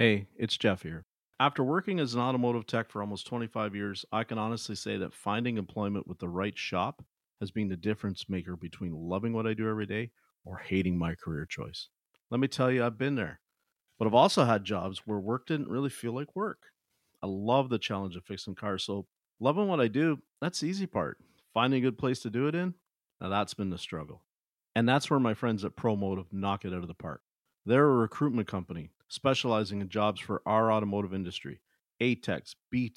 Hey, it's Jeff here. After working as an automotive tech for almost 25 years, I can honestly say that finding employment with the right shop has been the difference maker between loving what I do every day or hating my career choice. Let me tell you, I've been there. But I've also had jobs where work didn't really feel like work. I love the challenge of fixing cars, so loving what I do, that's the easy part. Finding a good place to do it in, now that's been the struggle. And that's where my friends at ProMotive knock it out of the park. They're a recruitment company specializing in jobs for our automotive industry. A techs, B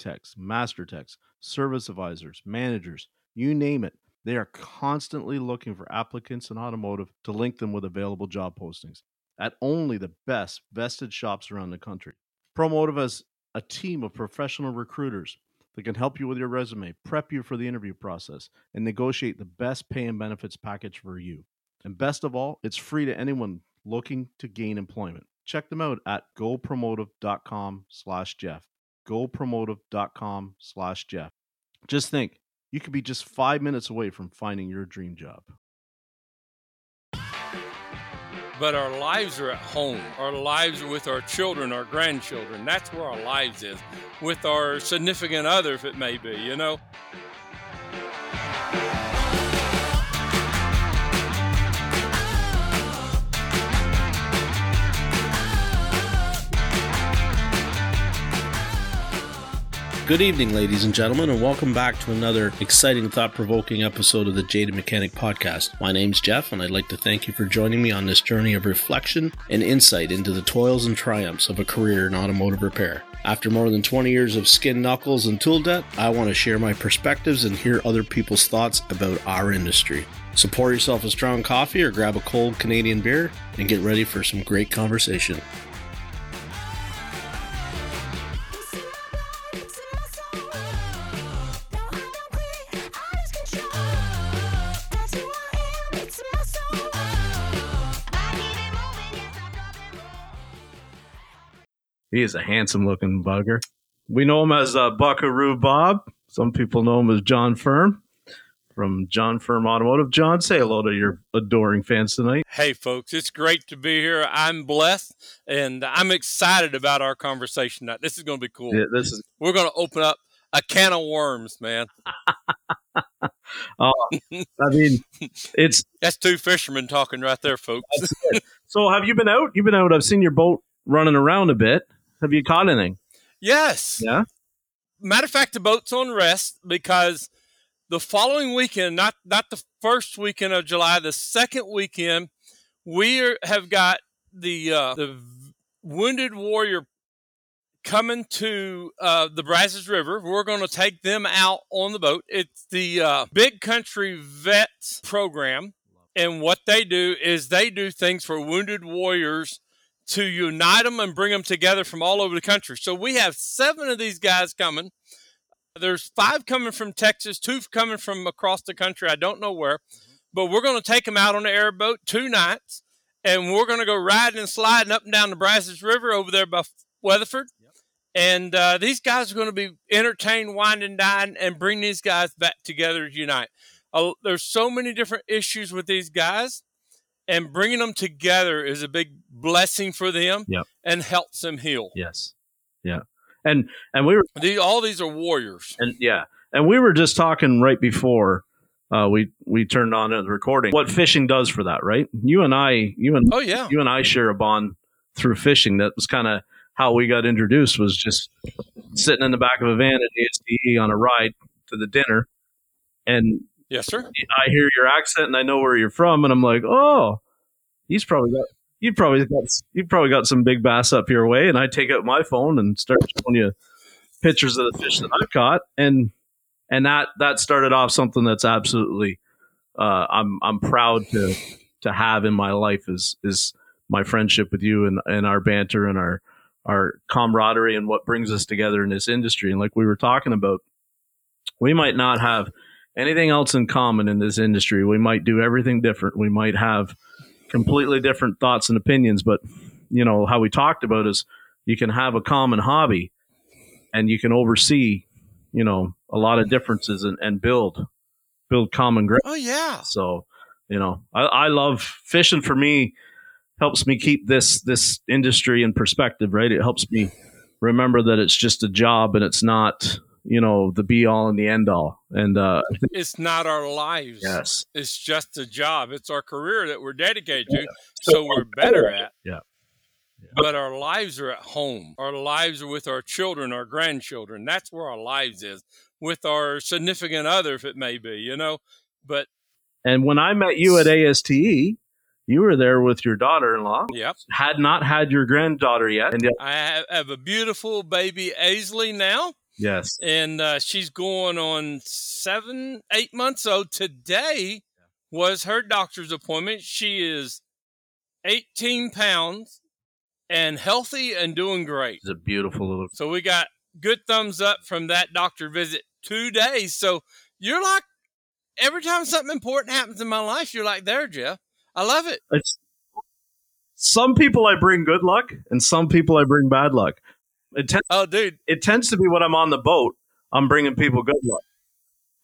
service advisors, managers, you name it. They are constantly looking for applicants in automotive to link them with available job postings at only the best vested shops around the country. Promotive has a team of professional recruiters that can help you with your resume, prep you for the interview process, and negotiate the best pay and benefits package for you. And best of all, it's free to anyone looking to gain employment. Check them out at gopromotive.com slash Jeff. gopromotive.com slash Jeff. Just think, you could be just five minutes away from finding your dream job. But our lives are at home. Our lives are with our children, our grandchildren. That's where our lives is. With our significant other, if it may be, you know. Good evening, ladies and gentlemen, and welcome back to another exciting, thought provoking episode of the Jaded Mechanic Podcast. My name's Jeff, and I'd like to thank you for joining me on this journey of reflection and insight into the toils and triumphs of a career in automotive repair. After more than 20 years of skin knuckles and tool debt, I want to share my perspectives and hear other people's thoughts about our industry. So pour yourself a strong coffee or grab a cold Canadian beer and get ready for some great conversation. He is a handsome looking bugger. We know him as uh, Buckaroo Bob. Some people know him as John Firm from John Firm Automotive. John, say hello to your adoring fans tonight. Hey, folks, it's great to be here. I'm blessed and I'm excited about our conversation tonight. This is going to be cool. Yeah, this is We're going to open up a can of worms, man. oh, I mean, it's That's two fishermen talking right there, folks. so. Have you been out? You've been out. I've seen your boat running around a bit. Have you caught anything? Yes. Yeah. Matter of fact, the boat's on rest because the following weekend, not not the first weekend of July, the second weekend, we are, have got the uh, the Wounded Warrior coming to uh, the Brazos River. We're going to take them out on the boat. It's the uh, Big Country Vets program, and what they do is they do things for wounded warriors to unite them and bring them together from all over the country. So we have seven of these guys coming. There's five coming from Texas, two coming from across the country. I don't know where, but we're going to take them out on the airboat two nights, and we're going to go riding and sliding up and down the Brazos River over there by Weatherford. And uh, these guys are going to be entertained, wine and dine, and bring these guys back together to unite. Uh, there's so many different issues with these guys, and bringing them together is a big blessing for them Yep. and helps them heal. Yes. Yeah. And and we were all these are warriors. and yeah, and we were just talking right before uh, we we turned on the recording. What fishing does for that, right? You and I, you and Oh yeah, you and I share a bond through fishing. That was kind of how we got introduced. Was just sitting in the back of a van at ASTE on a ride to the dinner, and yes sir. I hear your accent and I know where you're from, and I'm like, oh, he's probably got. You probably got you probably got some big bass up your way, and I take out my phone and start showing you pictures of the fish that I've caught, and and that that started off something that's absolutely uh, I'm I'm proud to to have in my life is is my friendship with you and and our banter and our our camaraderie and what brings us together in this industry. And like we were talking about, we might not have anything else in common in this industry. We might do everything different. We might have completely different thoughts and opinions, but you know how we talked about is you can have a common hobby and you can oversee, you know, a lot of differences and, and build build common ground. Oh yeah. So, you know, I, I love fishing for me. helps me keep this this industry in perspective, right? It helps me remember that it's just a job and it's not you know the be all and the end all and uh it's not our lives yes it's just a job it's our career that we're dedicated to so we're better at yeah. yeah but our lives are at home our lives are with our children our grandchildren that's where our lives is with our significant other if it may be you know but and when i met you at aste you were there with your daughter-in-law. Yep. Had not had your granddaughter yet. And yet- I have a beautiful baby Aisley now. Yes. And uh, she's going on seven, eight months old. Today was her doctor's appointment. She is 18 pounds and healthy and doing great. It's a beautiful little. So we got good thumbs up from that doctor visit two days. So you're like, every time something important happens in my life, you're like, there, Jeff. I love it. It's some people I bring good luck, and some people I bring bad luck. It ten- oh, dude, it tends to be when I'm on the boat, I'm bringing people good luck,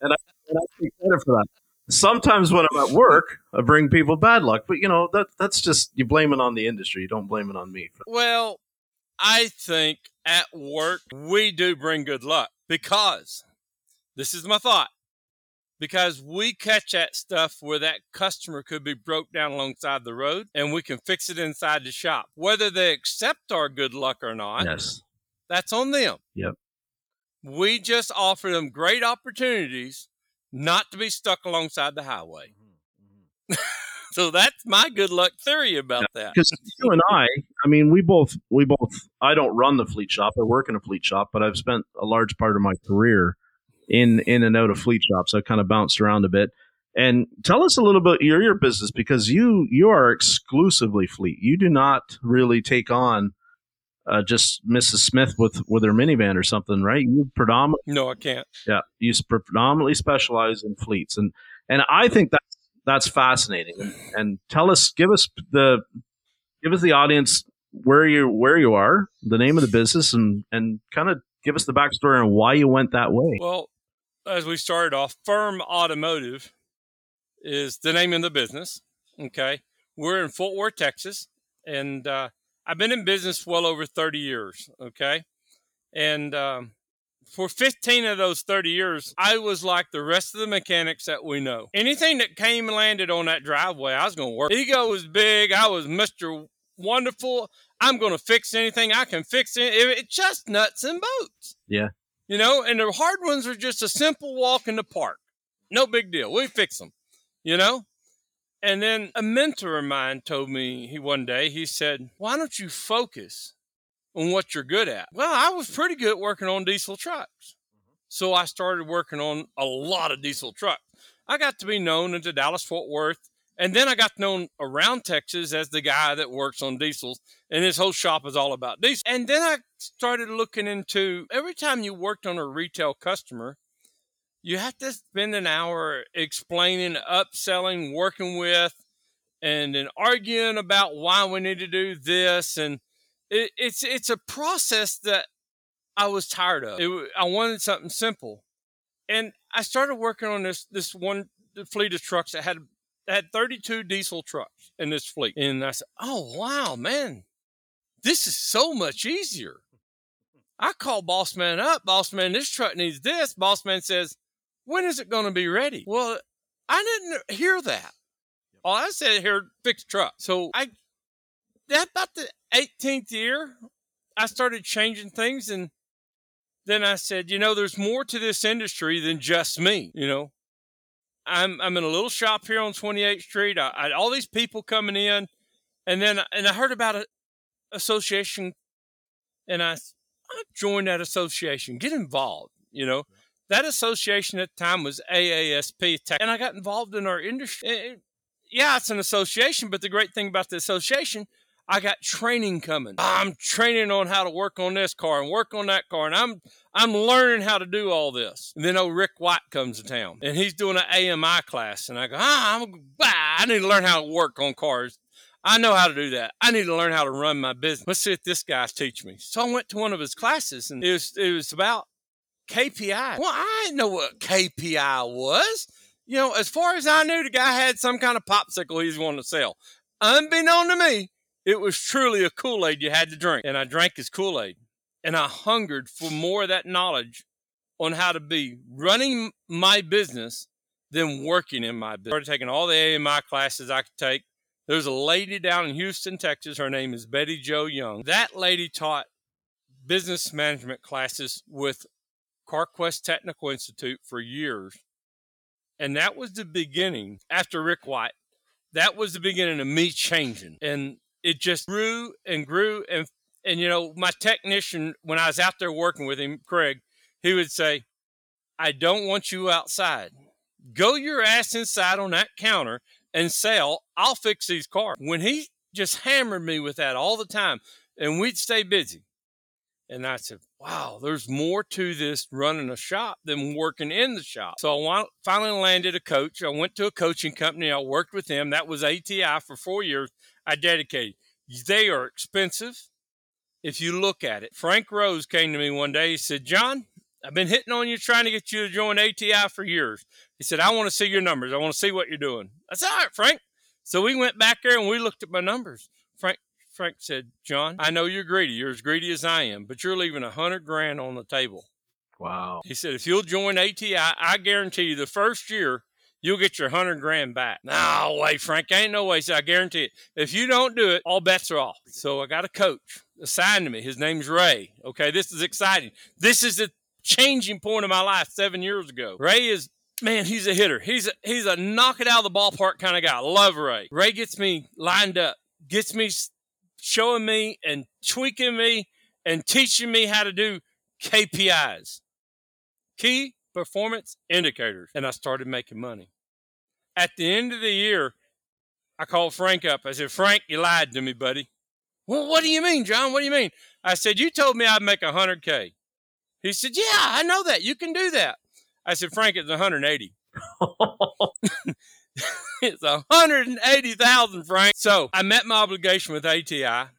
and I, and I take credit for that. Sometimes when I'm at work, I bring people bad luck, but you know that that's just you blame it on the industry. You don't blame it on me. Well, I think at work we do bring good luck because this is my thought because we catch that stuff where that customer could be broke down alongside the road and we can fix it inside the shop. Whether they accept our good luck or not, yes. That's on them. Yep. We just offer them great opportunities not to be stuck alongside the highway. Mm-hmm. so that's my good luck theory about yeah, that. Because you and I, I mean, we both, we both, I don't run the fleet shop. I work in a fleet shop, but I've spent a large part of my career in in and out of fleet shops. I kind of bounced around a bit. And tell us a little bit your your business because you you are exclusively fleet. You do not really take on uh, just Mrs. Smith with with her minivan or something, right? You predominantly no, I can't. Yeah, you predominantly specialize in fleets, and and I think that's that's fascinating. And, and tell us, give us the give us the audience where you where you are, the name of the business, and and kind of give us the backstory on why you went that way. Well, as we started off, Firm Automotive is the name of the business. Okay. We're in Fort Worth, Texas, and uh, I've been in business well over 30 years. Okay. And um, for 15 of those 30 years, I was like the rest of the mechanics that we know. Anything that came and landed on that driveway, I was going to work. Ego was big. I was Mr. Wonderful. I'm going to fix anything I can fix it. It's just nuts and bolts. Yeah. You know, and the hard ones are just a simple walk in the park. No big deal. We fix them, you know? And then a mentor of mine told me he one day, he said, Why don't you focus on what you're good at? Well, I was pretty good working on diesel trucks. Mm-hmm. So I started working on a lot of diesel trucks. I got to be known into Dallas Fort Worth and then I got known around Texas as the guy that works on diesels, and his whole shop is all about diesel. And then I started looking into every time you worked on a retail customer, you have to spend an hour explaining, upselling, working with, and then arguing about why we need to do this. And it, it's it's a process that I was tired of. It, I wanted something simple, and I started working on this this one fleet of trucks that had had 32 diesel trucks in this fleet. And I said, oh, wow, man, this is so much easier. I call boss man up. Boss man, this truck needs this. Boss man says, when is it going to be ready? Well, I didn't hear that. All I said here, fix truck. So I, that about the 18th year, I started changing things. And then I said, you know, there's more to this industry than just me, you know, I'm I'm in a little shop here on 28th Street. I, I all these people coming in, and then and I heard about an association, and I I joined that association. Get involved. You know, that association at the time was AASP, and I got involved in our industry. It, yeah, it's an association, but the great thing about the association I got training coming. I'm training on how to work on this car and work on that car, and I'm I'm learning how to do all this. And then old Rick White comes to town, and he's doing an AMI class, and I go, ah, I'm, ah, I need to learn how to work on cars. I know how to do that. I need to learn how to run my business. Let's see if this guy's teach me. So I went to one of his classes, and it was it was about KPI. Well, I didn't know what KPI was. You know, as far as I knew, the guy had some kind of popsicle he's wanting to sell. Unbeknown to me, It was truly a Kool Aid you had to drink. And I drank his Kool Aid. And I hungered for more of that knowledge on how to be running my business than working in my business. I started taking all the AMI classes I could take. There's a lady down in Houston, Texas. Her name is Betty Joe Young. That lady taught business management classes with CarQuest Technical Institute for years. And that was the beginning after Rick White. That was the beginning of me changing. And it just grew and grew. And, and you know, my technician, when I was out there working with him, Craig, he would say, I don't want you outside. Go your ass inside on that counter and sell. I'll fix these cars. When he just hammered me with that all the time, and we'd stay busy. And I said, wow, there's more to this running a shop than working in the shop. So I finally landed a coach. I went to a coaching company. I worked with them. That was ATI for four years. I dedicated. They are expensive if you look at it. Frank Rose came to me one day. He said, John, I've been hitting on you trying to get you to join ATI for years. He said, I want to see your numbers. I want to see what you're doing. I said, all right, Frank. So we went back there and we looked at my numbers. Frank Frank said, John, I know you're greedy. You're as greedy as I am, but you're leaving a hundred grand on the table. Wow. He said, if you'll join ATI, I guarantee you the first year you'll get your hundred grand back. No way, Frank. Ain't no way. He said, I guarantee it. If you don't do it, all bets are off. So I got a coach assigned to me. His name's Ray. Okay, this is exciting. This is the changing point of my life seven years ago. Ray is man, he's a hitter. He's a, he's a knock it out of the ballpark kind of guy. Love Ray. Ray gets me lined up, gets me showing me and tweaking me and teaching me how to do KPIs, key performance indicators. And I started making money. At the end of the year, I called Frank up. I said, Frank, you lied to me, buddy. Well, what do you mean, John? What do you mean? I said, You told me I'd make 100K. He said, Yeah, I know that. You can do that. I said, Frank, it's 180. it's 180,000, francs. So I met my obligation with ATI.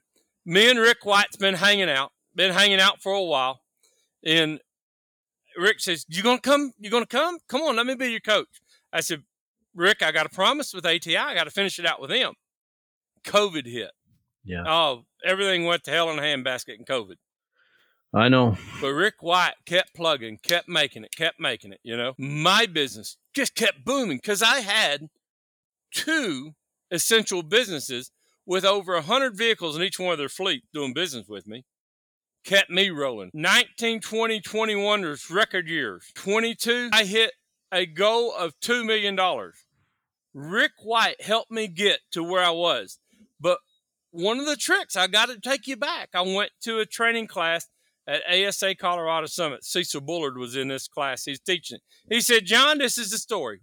Me and Rick White's been hanging out, been hanging out for a while. And Rick says, You gonna come? You gonna come? Come on, let me be your coach. I said, Rick, I got a promise with ATI. I got to finish it out with them. COVID hit. Yeah. Oh, everything went to hell in a handbasket in COVID. I know. But Rick White kept plugging, kept making it, kept making it, you know. My business just kept booming because I had two essential businesses with over 100 vehicles in each one of their fleet doing business with me. Kept me rolling. 19, 20, 21 was record years. 22, I hit a goal of $2 million. Rick White helped me get to where I was. But one of the tricks, I got to take you back. I went to a training class at ASA Colorado Summit. Cecil Bullard was in this class. He's teaching. He said, John, this is the story.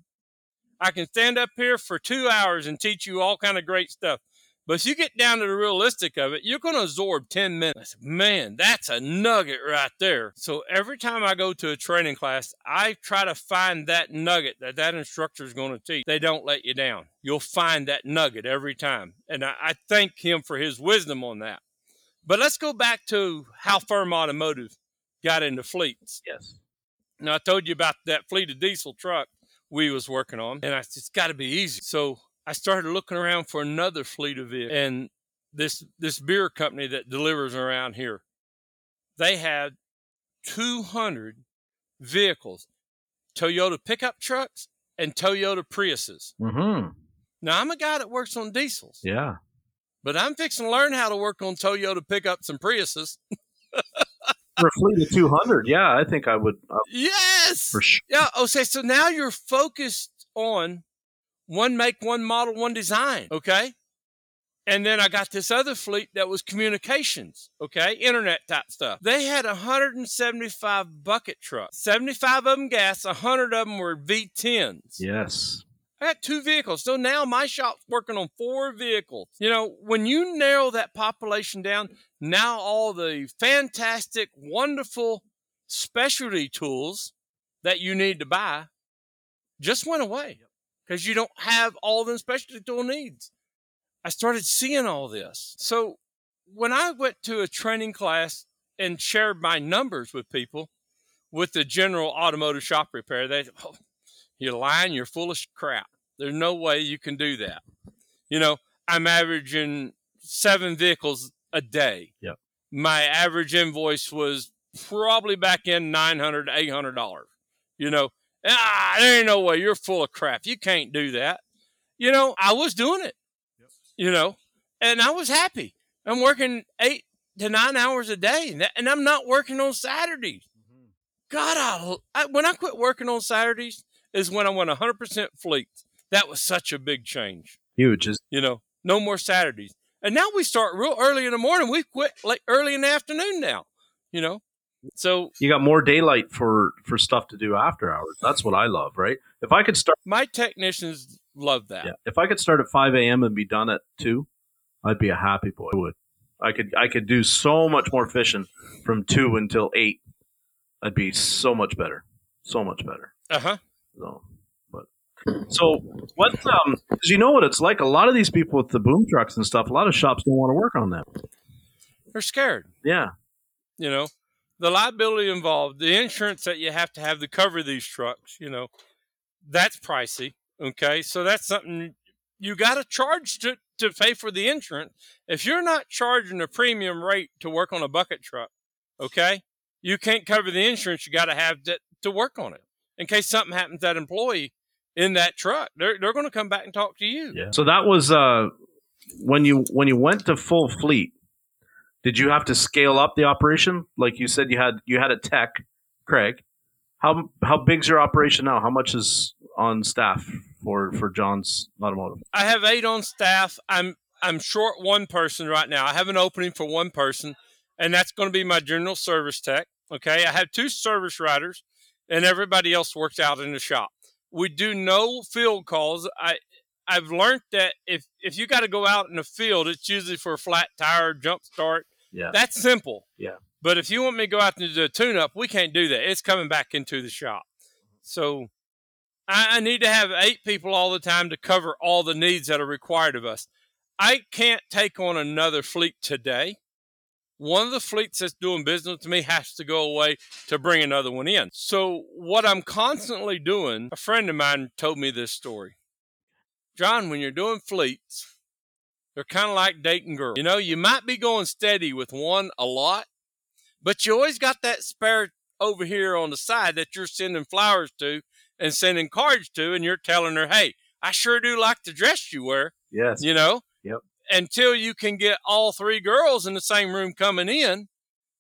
I can stand up here for two hours and teach you all kind of great stuff. But if you get down to the realistic of it, you're going to absorb 10 minutes. Man, that's a nugget right there. So every time I go to a training class, I try to find that nugget that that instructor is going to teach. They don't let you down. You'll find that nugget every time. And I, I thank him for his wisdom on that. But let's go back to how Firm Automotive got into fleets. Yes. Now I told you about that fleet of diesel truck we was working on, and I said, it's got to be easy. So I started looking around for another fleet of vehicles, and this this beer company that delivers around here, they had 200 vehicles, Toyota pickup trucks and Toyota Priuses. Mm-hmm. Now I'm a guy that works on diesels. Yeah. But I'm fixing to learn how to work on Toyota pickups and Priuses. for a fleet of 200, yeah, I think I would. Uh, yes. For sure. Yeah. Okay. So now you're focused on one make, one model, one design. Okay. And then I got this other fleet that was communications, okay, internet type stuff. They had 175 bucket trucks, 75 of them gas, 100 of them were V10s. Yes. I got two vehicles. So now my shop's working on four vehicles. You know, when you narrow that population down, now all the fantastic, wonderful specialty tools that you need to buy just went away because you don't have all the specialty tool needs. I started seeing all this. So when I went to a training class and shared my numbers with people with the general automotive shop repair, they, oh, you're lying. You're full of crap. There's no way you can do that. You know, I'm averaging seven vehicles a day. Yep. My average invoice was probably back in 900 $800. You know, ah, there ain't no way. You're full of crap. You can't do that. You know, I was doing it, Yep. you know, and I was happy. I'm working eight to nine hours a day, and, I'm not working on Saturdays. God, I, I, when I quit working on Saturdays is when I went 100% fleet. That was such a big change. Huge. You know, no more Saturdays. And now we start real early in the morning. We quit late early in the afternoon now. You know, so you got more daylight for for stuff to do after hours. That's what I love, right? If I could start, my technicians love that. yeah, if I could start at five a.m. and be done at two, I'd be a happy boy. I would. I could I could do so much more fishing from two until eight. I'd be so much better, so much better. Uh huh. So, but so what? Um, 'cause you know what it's like. A lot of these people with the boom trucks and stuff. A lot of shops don't want to work on them. They're scared. Yeah, You know, the liability involved, the insurance that you have to have to cover these trucks. You know, that's pricey. Okay, so that's something you got to charge to to pay for the insurance. If you're not charging a premium rate to work on a bucket truck, okay, you can't cover the insurance you got to have to, to work on it in case something happens to that employee in that truck. They're they're going to come back and talk to you. yeah. So that was uh, when you when you went to full fleet. Did you have to scale up the operation? Like you said, you had you had a tech, Craig. How how big's your operation now? How much is on staff for for John's Automotive? I have eight on staff. I'm I'm short one person right now. I have an opening for one person, and that's going to be my general service tech. Okay, I have two service riders, and everybody else works out in the shop. We do no field calls. I I've learned that if if you got to go out in the field, it's usually for a flat tire, jump start. Yeah. That's simple. Yeah. But if you want me to go out and do a tune up, we can't do that. It's coming back into the shop. So I, I need to have eight people all the time to cover all the needs that are required of us. I can't take on another fleet today. One of the fleets that's doing business with me has to go away to bring another one in. So, what I'm constantly doing, a friend of mine told me this story. John, when you're doing fleets, they're kind of like dating girls. You know, you might be going steady with one a lot, but you always got that spare over here on the side that you're sending flowers to and sending cards to, and you're telling her, hey, I sure do like the dress you wear, Yes. you know? Yep. Until you can get all three girls in the same room coming in,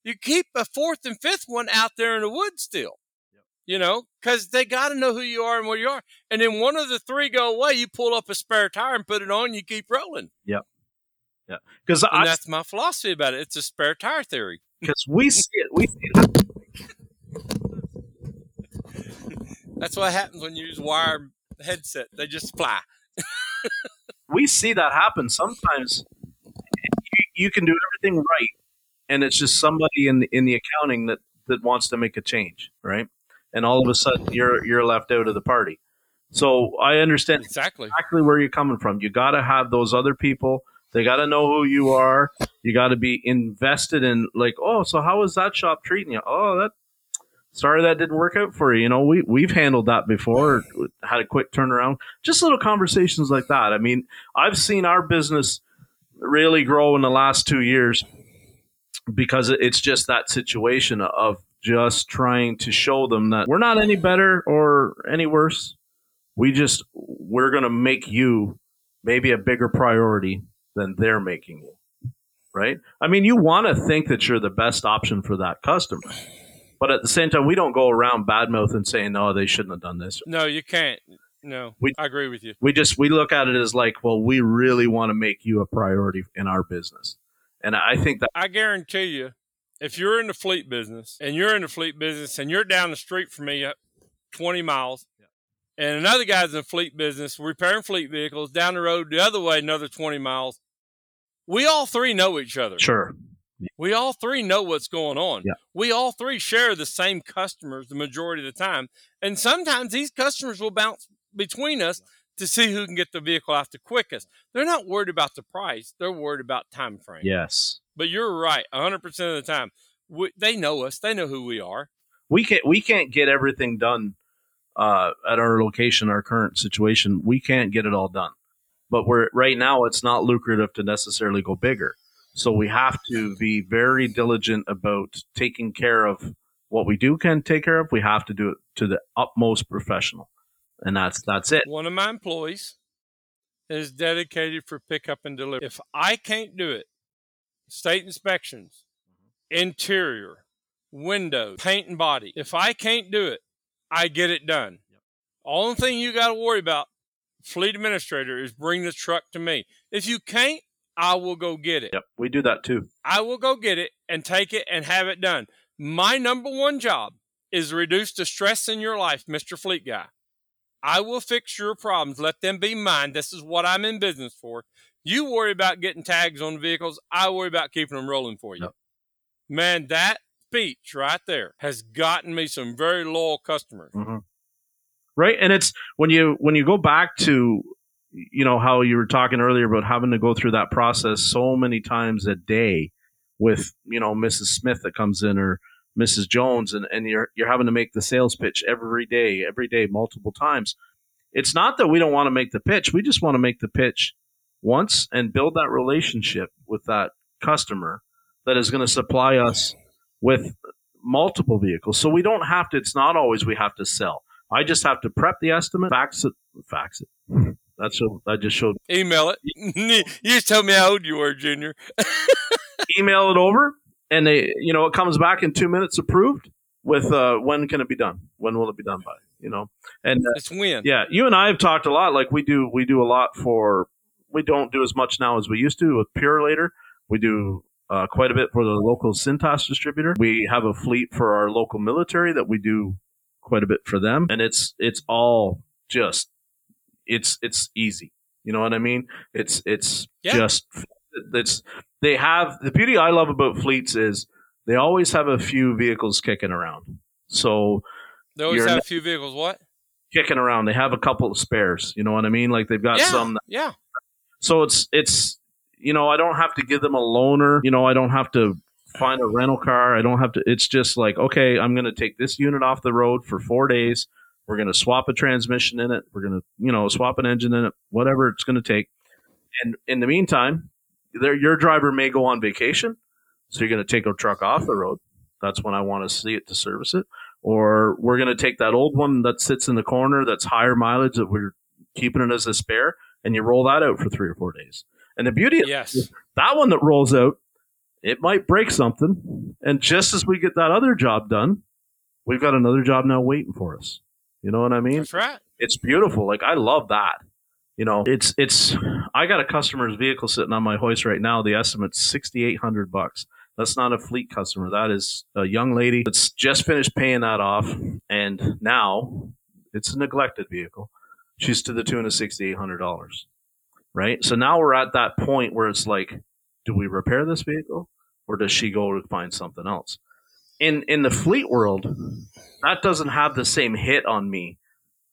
you keep a fourth and fifth one out there in the woods still. Yep. You know, because they got to know who you are and where you are. And then one of the three go away, you pull up a spare tire and put it on, you keep rolling. Because And I that's my philosophy about it. It's a spare tire theory. because we see it. We see it. That's what happens when you use wire headset. They just fly. we see that happen sometimes. You, you can do everything right, and it's just somebody in the, in the accounting that, that wants to make a change, right? And all of a sudden, you're you're left out of the party. So I understand Exactly. exactly where you're coming from. You got to have those other people. They got to know who you are. You got to be invested in, like, oh, so how is that shop treating you? Oh, that. Sorry that didn't work out for you. You know, we we've handled that before. Had a quick turnaround. Just little conversations like that. I mean, I've seen our business really grow in the last two years because it's just that situation of just trying to show them that we're not any better or any worse. We just we're to make you maybe a bigger priority than they're making you. Right? I mean, you want to think that you're the best option for that customer. But at the same time, we don't go around badmouth and saying, "No, they shouldn't have done this." No, you can't. No, We- I agree with you. we just we look at it as like, well, we really want to make you a priority in our business, and I think that I guarantee you, if you're in the fleet business and you're in the fleet business and you're down the street from me, uh, 20 miles, and another guy's in the fleet business repairing fleet vehicles down the road the other way, another 20 miles, we all three know each other. sure, We all three know what's going on. Yeah. We all three share the same customers the majority of the time. And sometimes these customers will bounce between us to see who can get the vehicle out the quickest. They're not worried about the price, they're worried about time frame. yes, But you're right, 100% of the time. We, they know us, they know who we are. we can't we can't get everything done uh, at our location, our current situation. We can't get it all done. but we're right now it's not lucrative to necessarily go bigger. So we have to be very diligent about taking care of what we do can take care of. We have to do it to the utmost professional, and that's that's it. One of my employees is dedicated for pickup and delivery. If I can't do it, state inspections, interior, windows, paint and body. If I can't do it, I get it done. Only thing you got to worry about, fleet administrator, is bring the truck to me. If you can't, I will go get it. Yep, we do that too. I will go get it and take it and have it done. My number one job is reduce the stress in your life, Mr. Fleet Guy. I will fix your problems. Let them be mine. This is what I'm in business for. You worry about getting tags on vehicles. I worry about keeping them rolling for you. Yep. Man, that speech right there has gotten me some very loyal customers. Mm-hmm. Right, and it's when you when you go back to you know how you were talking earlier about having to go through that process so many times a day with you know Mrs. Smith that comes in or Mrs. Jones and, and you're you're having to make the sales pitch every day, every day, multiple times. It's not that we don't want to make the pitch. We just want to make the pitch once and build that relationship with that customer that is going to supply us with multiple vehicles. So we don't have to, it's not always we have to sell. I just have to prep the estimate, fax it, fax it. That's what I just showed. Email it. you just tell me how old you are, Junior. Email it over, and they, you know, it comes back in two minutes approved with uh, when can it be done? When will it be done by? You know, and uh, it's when. Yeah, you and I have talked a lot. Like we do, we do a lot for. We don't do as much now as we used to with Purolator. We do uh, quite a bit for the local Cintas distributor. We have a fleet for our local military that we do quite a bit for them, and it's it's all just it's it's easy. You know what I mean? It's it's yeah. just it's they have the beauty I love about fleets is they always have a few vehicles kicking around. So they always have a few vehicles. What? Kicking around. They have a couple of spares. You know what I mean? Like they've got yeah, some. That, yeah. So it's it's you know, I don't have to give them a loaner. You know, I don't have to find a rental car. I don't have to. It's just like, okay, I'm going to take this unit off the road for four days. We're going to swap a transmission in it. We're going to, you know, swap an engine in it, whatever it's going to take. And in the meantime, your driver may go on vacation. So you're going to take a truck off the road. That's when I want to see it to service it. Or we're going to take that old one that sits in the corner that's higher mileage that we're keeping it as a spare and you roll that out for three or four days. And the beauty of yes. that one that rolls out, it might break something. And just as we get that other job done, we've got another job now waiting for us. You know what I mean? That's right. It's beautiful. Like I love that. You know, it's it's. I got a customer's vehicle sitting on my hoist right now. The estimate's sixty eight hundred bucks. That's not a fleet customer. That is a young lady that's just finished paying that off, and now it's a neglected vehicle. She's to the tune of sixty eight hundred dollars right? So now we're at that point where it's like, do we repair this vehicle or does she go to find something else? In in the fleet world, that doesn't have the same hit on me,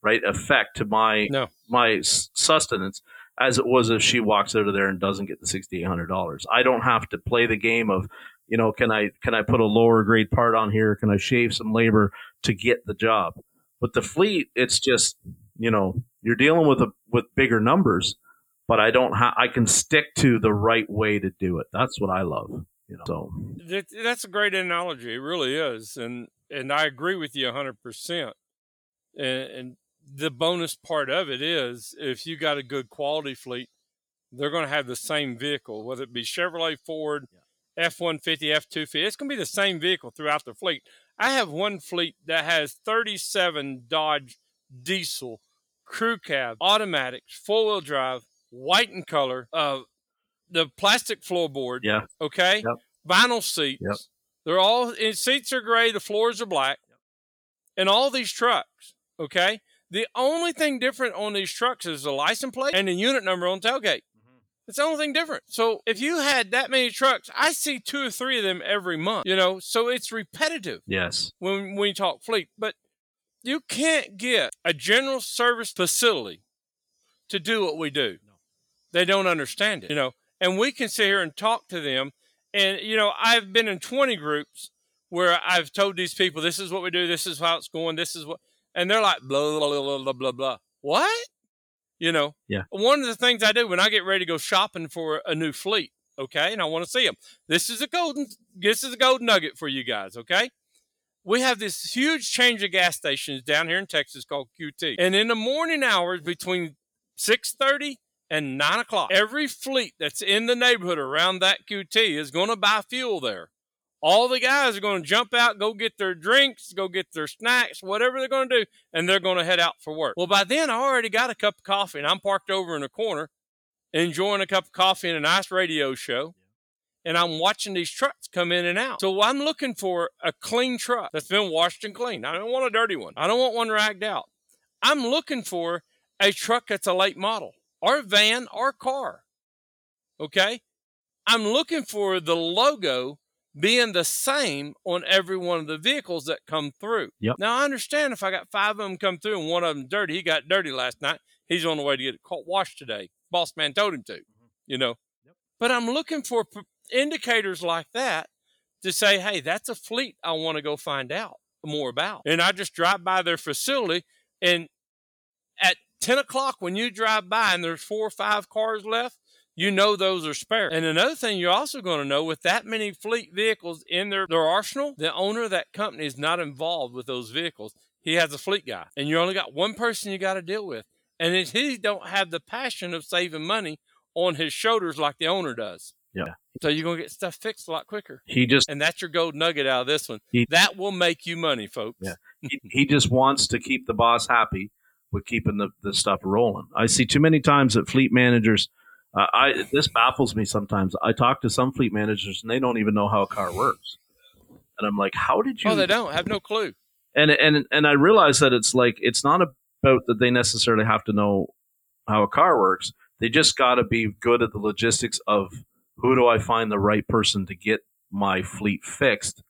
right? Effect to my no. my sustenance as it was if she walks out of there and doesn't get the sixty eight hundred dollars. I don't have to play the game of, you know, can I can I put a lower grade part on here? Can I shave some labor to get the job? But the fleet, it's just you know you're dealing with a with bigger numbers but I don't have. I can stick to the right way to do it. That's what I love. You know, so that's a great analogy. It really is, and and I agree with you hundred percent. And the bonus part of it is if you got a good quality fleet, they're going to have the same vehicle, whether it be Chevrolet, Ford, F one fifty, F two fifty. It's going to be the same vehicle throughout the fleet. I have one fleet that has thirty seven Dodge diesel crew cab automatics, four wheel drive white in color, uh, the plastic floorboard. Yeah. Okay. Yep. Vinyl seats. Yep. They're all seats are gray. The floors are black. Yep. And all these trucks. Okay. The only thing different on these trucks is the license plate and the unit number on tailgate. Mm-hmm. It's the only thing different. So if you had that many trucks, I see two or three of them every month. You know, so it's repetitive. Yes. When we talk fleet, but you can't get a general service facility to do what we do No. they don't understand it, you know. And we can sit here and talk to them. And, you know, I've been in 20 groups where I've told these people, this is what we do, this is how it's going, this is what, and they're like, blah, blah, blah, blah, blah, blah. What? You know, Yeah. One of the things I do when I get ready to go shopping for a new fleet, okay, and I want to see them. This is a golden. This is a golden nugget for you guys, okay? We have this huge change of gas stations down here in Texas called QT, and in the morning hours between six thirty and nine o'clock, every fleet that's in the neighborhood around that QT is going to buy fuel there. All the guys are going to jump out, go get their drinks, go get their snacks, whatever they're going to do, and they're going to head out for work. Well, by then, I already got a cup of coffee, and I'm parked over in a corner enjoying a cup of coffee and a nice radio show. And I'm watching these trucks come in and out. So I'm looking for a clean truck that's been washed and cleaned. I don't want a dirty one. I don't want one ragged out. I'm looking for a truck that's a late model or van or car. Okay? I'm looking for the logo being the same on every one of the vehicles that come through. Yep. Now I understand if I got five of them come through and one of them dirty, he got dirty last night. He's on the way to get it caught washed today. Boss man told him to, mm-hmm. you know. Yep. But I'm looking for p- indicators like that to say, hey, that's a fleet I want to go find out more about. And I just drive by their facility, and at 10 o'clock when you drive by and there's four or five cars left, you know those are spare. And another thing you're also going to know with that many fleet vehicles in their, their arsenal, the owner of that company is not involved with those vehicles. He has a fleet guy, and you only got one person you got to deal with. And if he don't have the passion of saving money on his shoulders like the owner does. Yeah. So you're going to get stuff fixed a lot quicker. He just And that's your gold nugget out of this one. He- that will make you money, folks. Yeah. he, he just wants to keep the boss happy with keeping the, the stuff rolling. I see too many times that fleet managers. Uh, I this baffles me sometimes. I talk to some fleet managers and they don't even know how a car works, and I'm like, how did you? Oh, they don't have no clue. and and and I realize that it's like it's not about that they necessarily have to know how a car works. They just got to be good at the logistics of who do I find the right person to get my fleet fixed,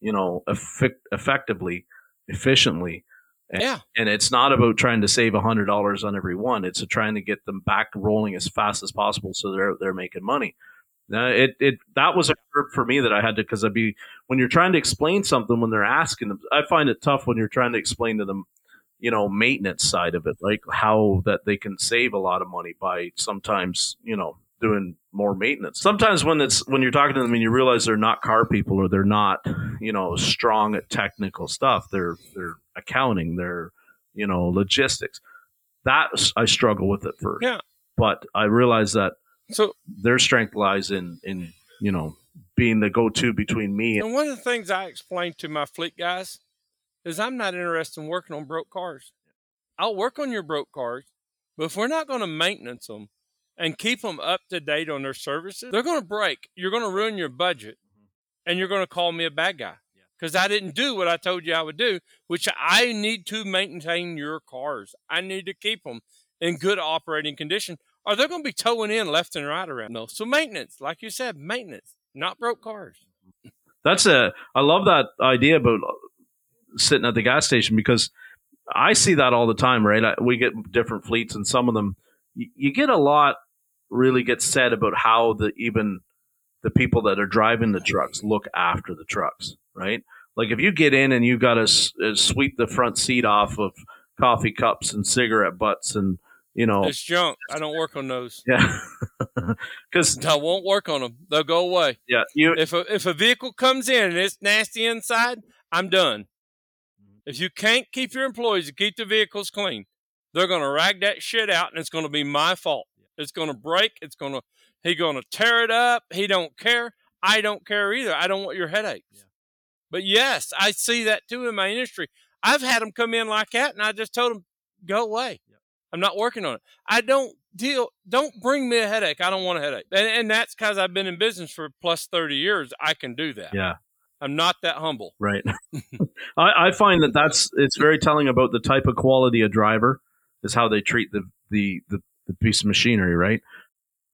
you know, effect- effectively, efficiently. And, Yeah. and it's not about trying to save a hundred dollars on every one. It's trying to get them back rolling as fast as possible so they're they're making money. Now, it it that was a curve for me that I had to because I'd be when you're trying to explain something when they're asking them. I find it tough when you're trying to explain to them, you know, maintenance side of it, like how that they can save a lot of money by sometimes you know doing more maintenance. Sometimes when it's when you're talking to them and you realize they're not car people or they're not you know strong at technical stuff. They're they're accounting. They're you know logistics. That I struggle with at first. Yeah. But I realize that So, their strength lies in in you know being the go-to between me and and one of the things I explain to my fleet guys is I'm not interested in working on broke cars. I'll work on your broke cars, but if we're not going to maintenance them and keep them up to date on their services, they're going to break. You're going to ruin your budget, mm-hmm. and you're going to call me a bad guy because I didn't do what I told you I would do, which I need to maintain your cars. I need to keep them in good operating condition, or they're going to be towing in left and right around. No, so maintenance, like you said, maintenance, not broke cars. that's a i love that idea about uh, sitting at the gas station because i see that all the time right we get different fleets and some of them you, you get a lot really gets said about how the even the people that are driving the trucks look after the trucks right like if you get in and you got to s- uh, sweep the front seat off of coffee cups and cigarette butts and you know It's junk. I don't work on those. yeah because I won't work on them. They'll go away. yeah you If a, if a vehicle comes in and it's nasty inside, I'm done. If you can't keep your employees to keep the vehicles clean, they're going to rag that shit out, and it's going to be my fault. It's going to break. It's going to he going to tear it up. He don't care. I don't care either. I don't want your headaches. Yeah. But yes, I see that too in my industry. I've had them come in like that, and I just told them, "Go away. I'm not working on it. I don't deal. Don't bring me a headache. I don't want a headache." And, and that's because I've been in business for plus thirty years. I can do that. yeah I'm not that humble. Right. I, I find that that's it's very telling about the type of quality a driver is how they treat the the the, the piece of machinery, right?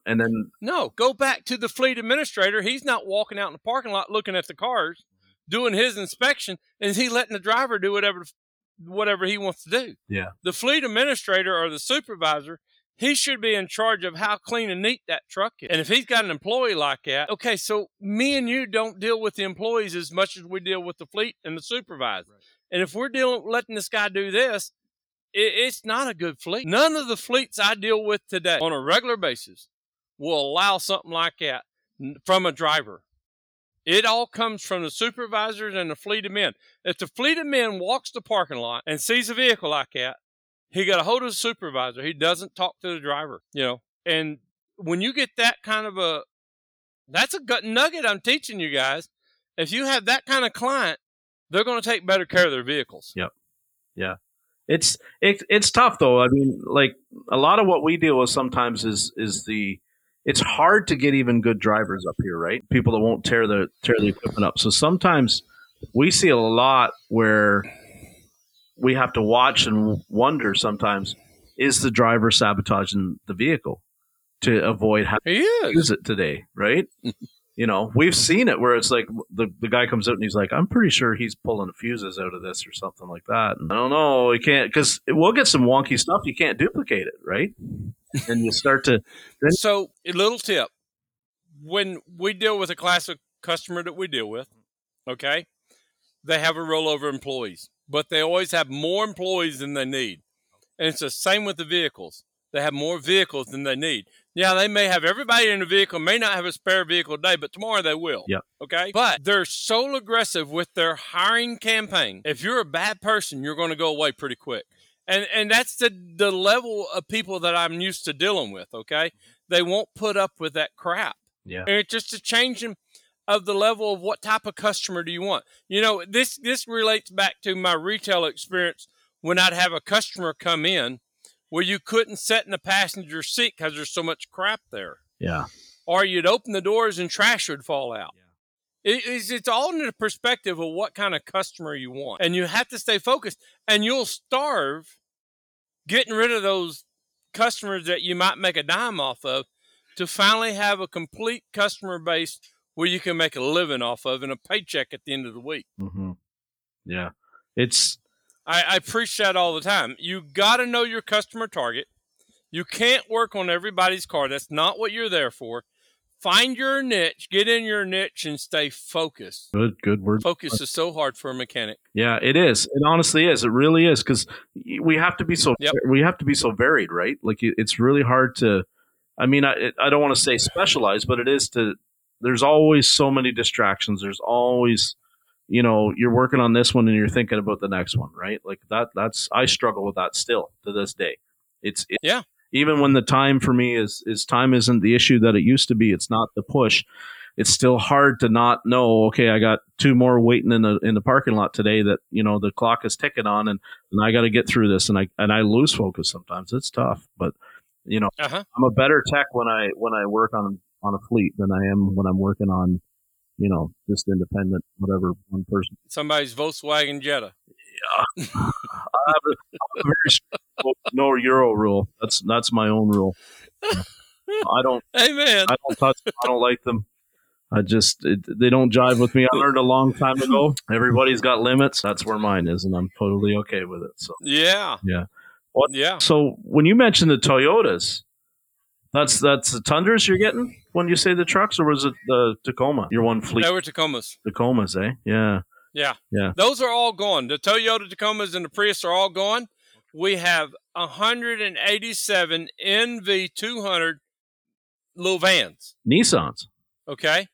And then No, go back to the fleet administrator. He's not walking out in the parking lot looking at the cars, doing his inspection, and he letting the driver do whatever whatever he wants to do. Yeah. The fleet administrator or the supervisor, he should be in charge of how clean and neat that truck is. And if he's got an employee like that, okay, so me and you don't deal with the employees as much as we deal with the fleet and the supervisor. Right. And if we're dealing letting this guy do this, it's not a good fleet. None of the fleets I deal with today on a regular basis will allow something like that from a driver. It all comes from the supervisors and the fleet admin. If the fleet admin walks the parking lot and sees a vehicle like that, he got a hold of the supervisor. He doesn't talk to the driver, you know. And when you get that kind of a, that's a gut nugget I'm teaching you guys. If you have that kind of client, they're going to take better care of their vehicles. Yep. Yeah. It's it, it's tough though. I mean, like a lot of what we deal with sometimes is is the it's hard to get even good drivers up here, right? People that won't tear the tear the equipment up. So sometimes we see a lot where we have to watch and wonder sometimes is the driver sabotaging the vehicle to avoid having to use it today, right? you know, we've seen it where it's like the, the guy comes out and he's like, I'm pretty sure he's pulling fuses out of this or something like that. And I don't know. You can't, because we'll get some wonky stuff. You can't duplicate it, right? and you start to. Then- so, a little tip when we deal with a classic customer that we deal with, okay, they have a rollover employees, but they always have more employees than they need. And it's the same with the vehicles. They have more vehicles than they need. Yeah, they may have everybody in the vehicle, may not have a spare vehicle today, but tomorrow they will. Yeah. Okay. But they're so aggressive with their hiring campaign. If you're a bad person, you're going to go away pretty quick. And and that's the the level of people that I'm used to dealing with. Okay. They won't put up with that crap. Yeah. And it's just a changing of the level of what type of customer do you want. You know, this this relates back to my retail experience when I'd have a customer come in where you couldn't sit in the passenger seat because there's so much crap there. Yeah. Or you'd open the doors and trash would fall out. Yeah. It, it's, it's all in the perspective of what kind of customer you want. And you have to stay focused. And you'll starve getting rid of those customers that you might make a dime off of to finally have a complete customer base where you can make a living off of and a paycheck at the end of the week. Mm-hmm. Yeah. It's I, I preach that all the time. You got to know your customer target. You can't work on everybody's car. That's not what you're there for. Find your niche, get in your niche, and stay focused. Good, good word. Focus is so hard for a mechanic. Yeah, it is. It honestly is. It really is because we have to be so yep. we have to be so varied, right? Like it's really hard to. I mean, I I don't want to say specialized, but it is to. There's always so many distractions. There's always you know you're working on this one and you're thinking about the next one right? Like that that's i struggle with that still to this day. It's, it's yeah. even when the time for me is is time isn't the issue that it used to be it's not the push it's still hard to not know okay i got two more waiting in the in the parking lot today that you know the clock is ticking on and, and i got to get through this and i and i lose focus sometimes. It's tough but you know uh-huh. i'm a better tech when i when i work on on a fleet than i am when i'm working on you know, just independent, whatever one person. Somebody's Volkswagen Jetta. Yeah, I have a, a very no Euro rule. That's that's my own rule. I don't. Hey man, I don't touch. Them. I don't like them. I just it, they don't jive with me. I learned a long time ago. Everybody's got limits. That's where mine is, and I'm totally okay with it. So yeah, yeah, what, yeah. So when you mentioned the Toyotas, that's that's the Tundras you're getting when you say the trucks, or was it the Tacoma? Your one fleet. They were Tacomas. Tacomas, eh? Yeah. Yeah. Yeah. Those are all gone. The Toyota Tacomas and the Prius are all gone. We have 187 NV200 little vans. Nissans. Okay.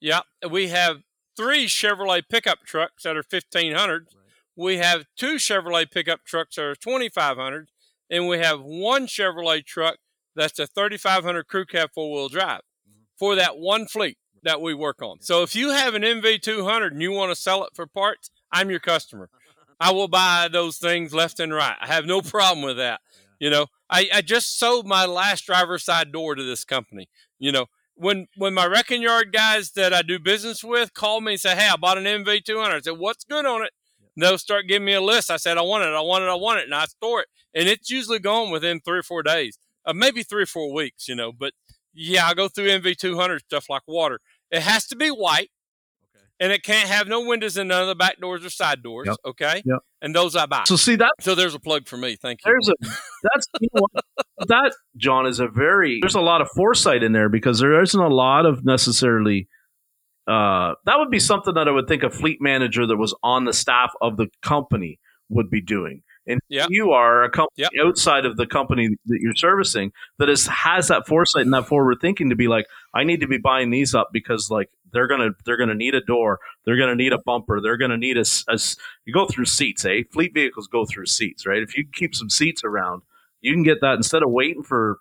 Yeah. We have three Chevrolet pickup trucks that are 1500. We have two Chevrolet pickup trucks that are 2500. And we have one Chevrolet truck that's a 3500 crew cab four wheel drive mm-hmm. for that one fleet that we work on. So if you have an NV200 and you want to sell it for parts, I'm your customer. I will buy those things left and right. I have no problem with that. You know, I, I just sold my last driver's side door to this company. You know, when when my wrecking yard guys that I do business with call me and say, "Hey, I bought an NV200," I said, "What's good on it?" They'll start giving me a list. I said, "I want it, I want it, I want it," and I store it, and it's usually gone within three or four days uh, maybe three or four weeks, you know. But yeah, I go through NV200 stuff like water. It has to be white, okay. and it can't have no windows in none of the back doors or side doors. Yep. Okay. Yep. And those I buy. So see that. So there's a plug for me. Thank you. There's a that's you know, that John is a very there's a lot of foresight in there because there isn't a lot of necessarily. Uh, that would be something that I would think a fleet manager that was on the staff of the company would be doing And Yep. you are a company Yep. outside of the company that you're servicing that is has that foresight and that forward thinking to be like, I need to be buying these up because like they're gonna they're gonna need a door, they're gonna need a bumper, they're gonna need a you go through seats, eh? Fleet vehicles go through seats, right? If you keep some seats around, you can get that instead of waiting for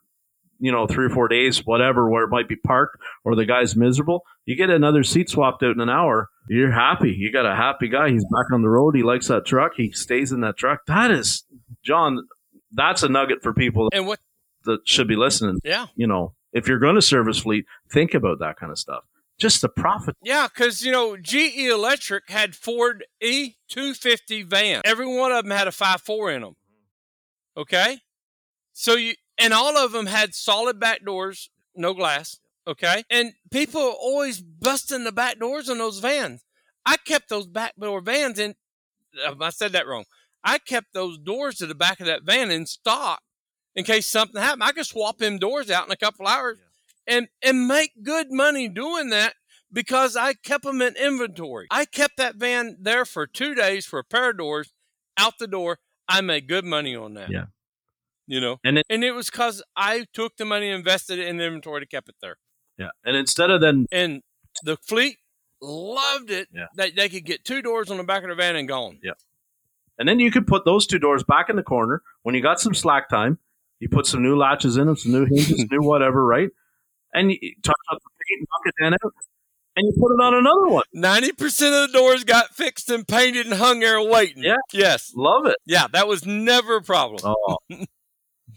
you know three or four days, whatever, where it might be parked or the guy's miserable. You get another seat swapped out in an hour. You're happy. You got a happy guy. He's back on the road. He likes that truck. He stays in that truck. That is, John. That's a nugget for people And what? that should be listening. Yeah, You know, if you're going to service fleet, think about that kind of stuff. Just the profit. yeah, because you know GE Electric had Ford E250 van. Every one of them had a 5.4 in them. Okay, so you and all of them had solid back doors, no glass. Okay, and people are always busting the back doors on those vans. I kept those back door vans in. uh, I said that wrong. I kept those doors to the back of that van in stock in case something happened. I could swap them doors out in a couple hours and and make good money doing that because I kept them in inventory. I kept that van there for two days for a pair of doors out the door. I made good money on that. Yeah. You know, And it- and it was because I took the money, invested it in inventory to keep it there, Yeah. And instead of then, and the fleet loved it Yeah. that they could get two doors on the back of the van and gone. Yeah. And then you could put those two doors back in the corner when you got some slack time. You put some new latches in them, some new hinges, new whatever, right? And you touch up the paint, knock it down out, and you put it on another one. Ninety percent of the doors got fixed and painted and hung there waiting. Yeah. Yes. Love it. Yeah, that was never a problem. Oh,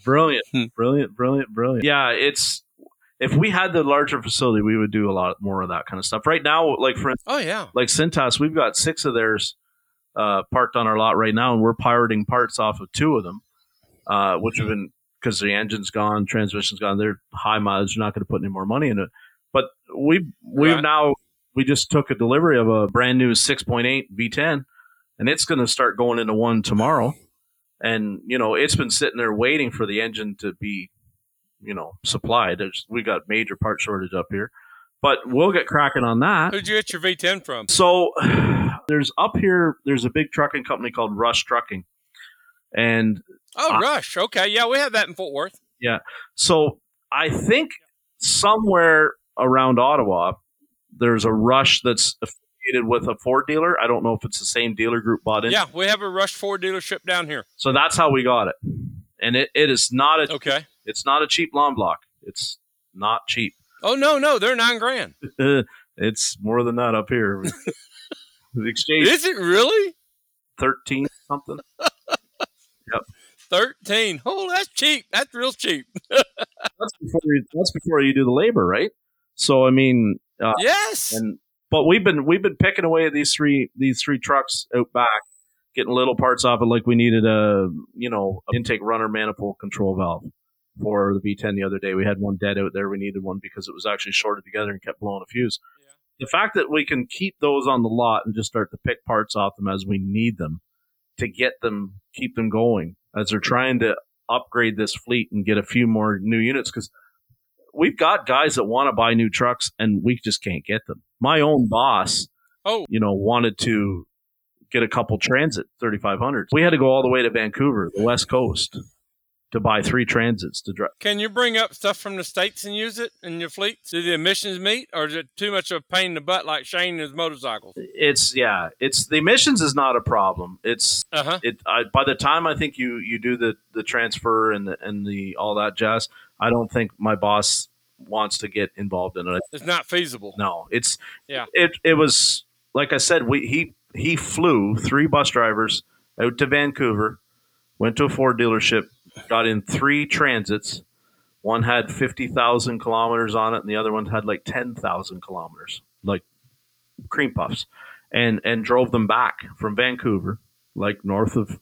brilliant, Hmm. brilliant, brilliant, brilliant. Yeah, it's if we had the larger facility, we would do a lot more of that kind of stuff. Right now, like for Oh yeah. like Cintas, we've got six of theirs uh, parked on our lot right now, and we're pirating parts off of two of them, uh, which have been because the engine's gone, transmission's gone. They're high mileage. You're not going to put any more money in it. But we we've Right. now we just took a delivery of a brand new 6.8 V10, and it's going to start going into one tomorrow. And you know, it's been sitting there waiting for the engine to be, you know, supplied. There's, we got major part shortage up here, but we'll get cracking on that. Who'd you get your V10 from? So there's up here. There's a big trucking company called Rush Trucking, and Oh, I- Rush. Okay, yeah, we have that in Fort Worth. Yeah. So I think somewhere around Ottawa, there's a Rush that's affiliated with a Ford dealer. I don't know if it's the same dealer group bought in. Yeah, we have a Rush Ford dealership down here. So that's how we got it, and it, it is not a Okay. It's not a cheap long block. It's not cheap. Oh no, no, they're nine grand. it's more than that up here. the exchange Is it really thirteen something. yep, thirteen? Oh, that's cheap. That's real cheap. That's before you, that's before you do the labor, right? So I mean, uh, yes. and but we've been we've been picking away at these three these three trucks out back, getting little parts off it. Like we needed a you know intake runner manifold control valve for the V10 the other day. We had one dead out there. We needed one because it was actually shorted together and kept blowing a fuse. The fact that we can keep those on the lot and just start to pick parts off them as we need them to get them keep them going as they're trying to upgrade this fleet and get a few more new units because we've got guys that want to buy new trucks and we just can't get them. My own boss, Oh. you know, wanted to get a couple transit 3500s. We had to go all the way to Vancouver, the West Coast, to buy three transits to drive. Can you bring up stuff from the states and use it in your fleet? Do the emissions meet, or is it too much of a pain in the butt like Shane and his motorcycles? It's yeah, it's the emissions is not a problem. It's Uh huh. it I, by the time I think you you do the the transfer and the and the all that jazz, I don't think my boss wants to get involved in it. It's not feasible. No, it's Yeah. It it was like I said. We he he flew three bus drivers out to Vancouver, went to a Ford dealership, got in three transits. One had fifty thousand kilometers on it, and the other one had like ten thousand kilometers, like cream puffs, and and drove them back from Vancouver, like north of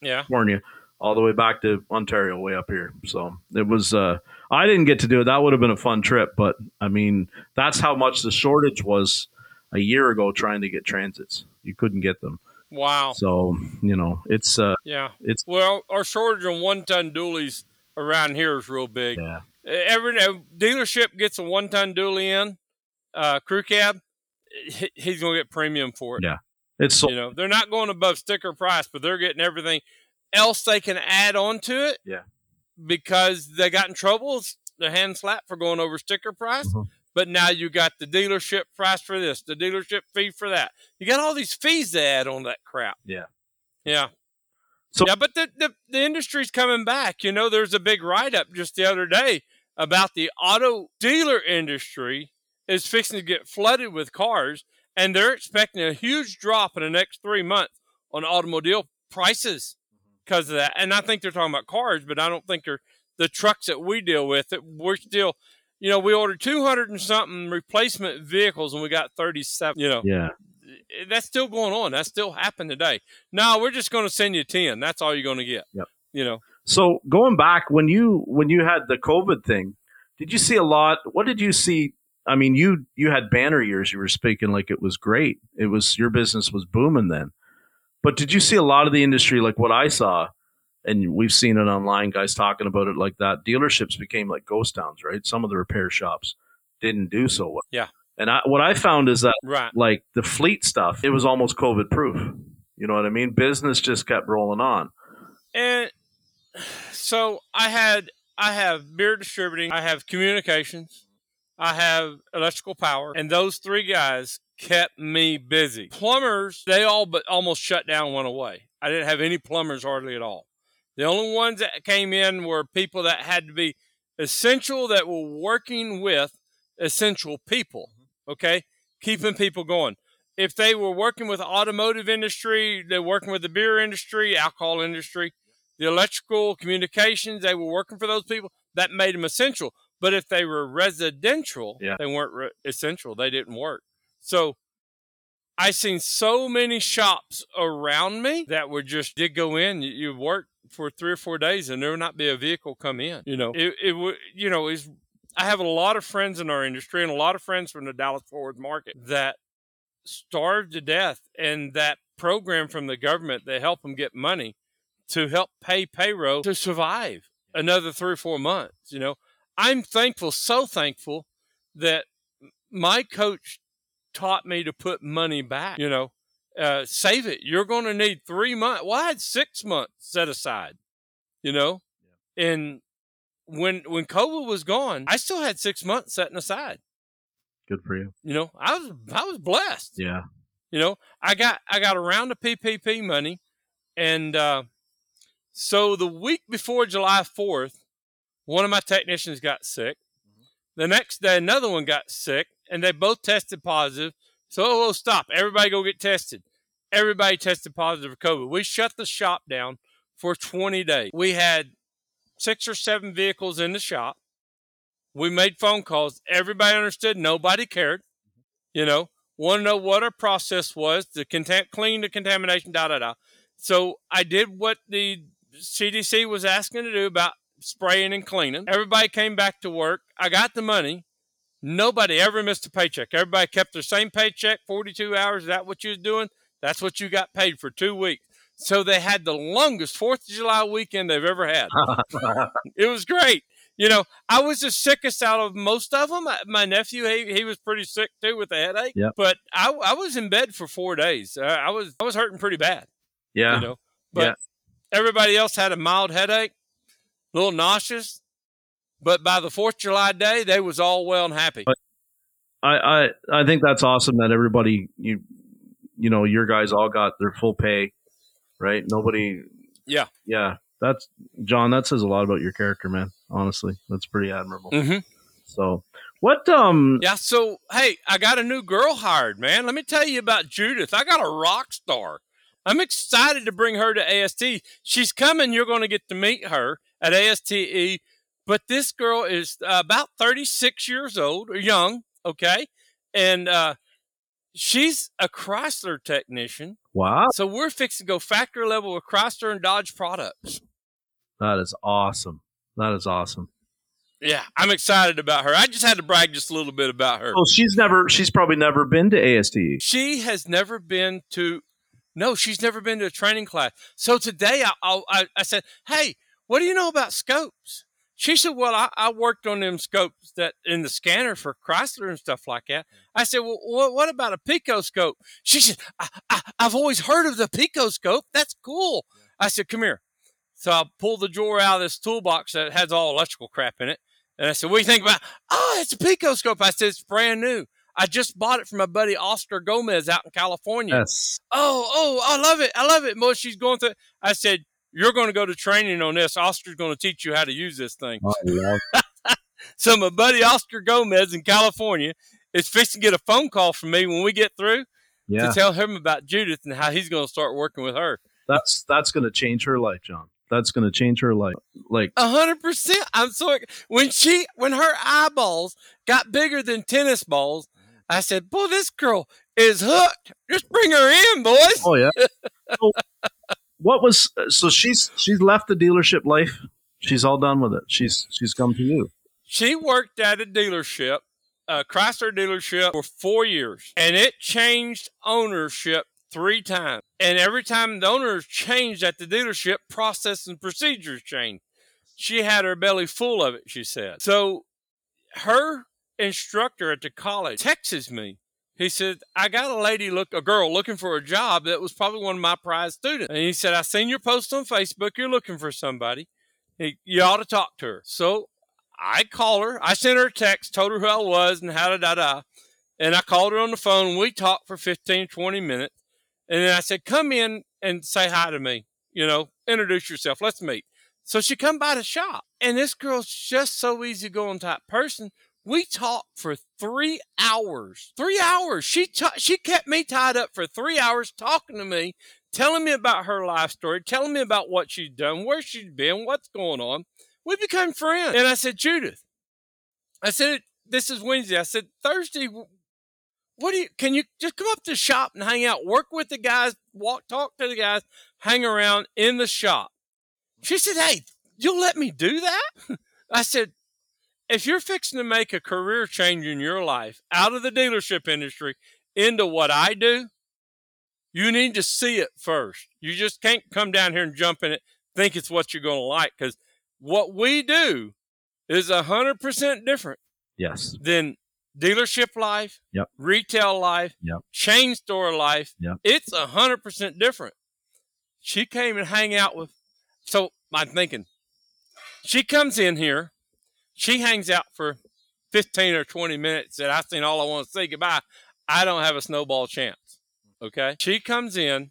Yeah. California, all the way back to Ontario, way up here. So it was. Uh, I didn't get to do it. That would have been a fun trip, but I mean, that's how much the shortage was a year ago trying to get transits. You couldn't get them. Wow. So you know, it's uh, Yeah. it's Well, our shortage on one-ton dualies around here is real big. yeah, Every dealership gets a one-ton dually in, uh, crew cab. He's gonna get premium for it. Yeah. it's so You know, they're not going above sticker price, but they're getting everything. else they can add on to it. Yeah. Because they got in trouble, the hand slap for going over sticker price. Mhm. But now you got the dealership price for this, the dealership fee for that. You got all these fees to add on that crap. Yeah. Yeah. So- yeah, but the, the, the industry's coming back. You know, there's a big write up just the other day about the auto dealer industry is fixing to get flooded with cars, and they're expecting a huge drop in the next three months on automobile prices mm-hmm. because of that. And I think they're talking about cars, but I don't think they're the trucks that we deal with. That we're still, you know, we ordered 200 and something replacement vehicles, and we got 37. You know, Yeah. Eh, that's still going on. That's still happening today. No, we're just going to send you 10. That's all you're going to get. Yep. You know, So going back when you when you had the COVID thing, did you see a lot? What did you see? I mean, you you had banner years. You were speaking like it was great. It was your business was booming then. But did you see a lot of the industry like what I saw? And we've seen it online, guys talking about it like that. Dealerships became like ghost towns, right? Some of the repair shops didn't do so well. Yeah. And I, what I found is that right. like the fleet stuff, it was almost COVID proof. You know what I mean? Business just kept rolling on. And so I had I have beer distributing, I have communications, I have electrical power, and those three guys kept me busy. Plumbers, they all but almost shut down, went away. I didn't have any plumbers hardly at all. The only ones that came in were people that had to be essential that were working with essential people. Mm-hmm. Okay, keeping people going. If they were working with the automotive industry, they're working with the beer industry, alcohol industry, the electrical communications, they were working for those people. That made them essential. But if they were residential, Yeah. they weren't re- essential. They didn't work. So I seen so many shops around me that would just did go in. You, you work for three or four days, and there would not be a vehicle come in. You know, it, it would. You know, is I have a lot of friends in our industry and a lot of friends from the Dallas Fort Worth market that starved to death, and that program from the government that helped them get money to help pay payroll to survive another three or four months. You know, I'm thankful, so thankful that my coach taught me to put money back. You know, uh, save it. You're going to need three months. Well, I had six months set aside. You know, and when when COVID was gone, I still had six months setting aside. Good for you. You know, I was I was blessed. Yeah. You know, I got I got around the PPP money, and uh, so the week before July Fourth, one of my technicians got sick. The next day, another one got sick, and they both tested positive. So, oh, oh, stop! Everybody go get tested. Everybody tested positive for COVID. We shut the shop down for 20 days. We had six or seven vehicles in the shop. We made phone calls. Everybody understood. Nobody cared. You know, want to know what our process was to contam- clean the contamination, da da da. So I did what the CDC was asking to do about spraying and cleaning. Everybody came back to work. I got the money. Nobody ever missed a paycheck. Everybody kept their same paycheck, 42 hours. Is that what you was doing? That's what you got paid for two weeks. So they had the longest Fourth of July weekend they've ever had. it was great. You know, I was the sickest out of most of them. My nephew, he, he was pretty sick too with a headache. Yep. But I, I was in bed for four days. Uh, I was I was hurting pretty bad. yeah. You know, but Yeah. everybody else had a mild headache, a little nauseous. But by the Fourth of July day, they was all well and happy. I, I I think that's awesome that everybody you you know your guys all got their full pay, right? Nobody. Yeah. Yeah. That's John. That says a lot about your character, man. Honestly, that's pretty admirable. hmm So, what um Yeah. So hey, I got a new girl hired, man. Let me tell you about Judith. I got a rock star. I'm excited to bring her to AST. She's coming. You're going to get to meet her at ASTE. But this girl is uh, about 36 years old, or young, okay? And uh, she's a Chrysler technician. wow, So we're fixing to go factory level with Chrysler and Dodge products. that is awesome. That is awesome. Yeah, I'm excited about her. I just had to brag just a little bit about her. Well, she's never. She's probably never been to ASTE. She has never been to, no, she's never been to a training class. So today I, I, I- I said, hey, what do you know about scopes? She said, well, I, I worked on them scopes that in the scanner for Chrysler and stuff like that. Mm. I said, well, what, what about a picoscope?" She said, I, I, I've always heard of the picoscope. That's cool. I said, come here. So I pulled the drawer out of this toolbox that has all electrical crap in it. And I said, What do you think about? Oh, it's a picoscope. I said, It's brand new. I just bought it from my buddy Oscar Gomez out in California. Yes. Oh, oh, I love it. I love it. Mo, she's going through. I said, You're going to go to training on this. Oscar's going to teach you how to use this thing. Oh, Love So my buddy Oscar Gomez in California is fixing to get a phone call from me when we get through Yeah. to tell him about Judith and how he's going to start working with her. That's that's gonna change her life, John. That's gonna change her life. Like A hundred percent. I'm so when she when her eyeballs got bigger than tennis balls, I said, "Boy, this girl is hooked. Just bring her in, boys." Oh yeah. so, what was so she's she's left the dealership life. She's all done with it. She's she's come to you. She worked at a dealership, a Chrysler dealership, for four years, and it changed ownership three times. And every time the owners changed at the dealership, process and procedures changed. She had her belly full of it, she said. So her instructor at the college texts me. He said, I got a lady look a girl looking for a job that was probably one of my prize students. And he said, I seen your post on Facebook, you're looking for somebody. He, you ought to talk to her. So I call her. I sent her a text, told her who I was and how da da da. And I called her on the phone. We talked for 15, 20 minutes. And then I said, come in and say hi to me. You know, introduce yourself. Let's meet. So she come by the shop. And this girl's just so easygoing type person. We talked for three hours. Three hours. She she kept me tied up for three hours talking to me, telling me about her life story, telling me about what she's done, where she's been, what's going on. We became friends. And I said, Judith, I said, this is Wednesday. I said, Thursday, what do you, can you just come up to the shop and hang out, work with the guys, walk, talk to the guys, hang around in the shop? She said, Hey, you'll let me do that? I said, if you're fixing to make a career change in your life out of the dealership industry into what I do, you need to see it first. You just can't come down here and jump in it, think it's what you're going to like, because what we do is a hundred percent different Yes. than dealership life, Yep. retail life, Yep. chain store life. Yep. It's a hundred percent different. She came and hang out with. So I'm thinking, she comes in here, she hangs out for fifteen or twenty minutes, and I think all I want to say goodbye. I don't have a snowball chance. Okay. She comes in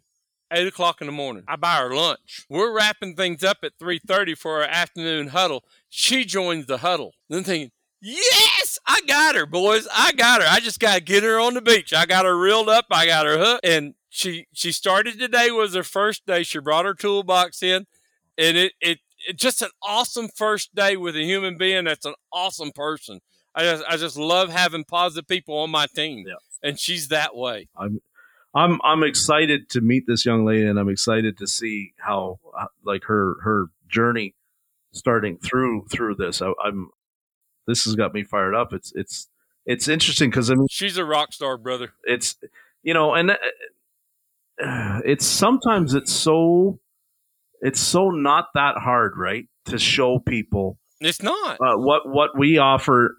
eight o'clock in the morning. I buy her lunch. We're wrapping things up at three thirty for our afternoon huddle. She joins the huddle. Then thinking, yes, I got her, boys. I got her. I just got to get her on the beach. I got her reeled up. I got her hooked. And she she started today was her first day. She brought her toolbox in, and it it. It's just an awesome first day with a human being that's an awesome person. I just I just love having positive people on my team, Yeah. and she's that way. I'm I'm I'm excited to meet this young lady, and I'm excited to see how uh, like her her journey starting through through this. I, I'm this has got me fired up. It's it's it's interesting because I mean She's a rock star, brother. it's you know and uh, it's sometimes it's so it's so not that hard right to show people It's not. uh, what what we offer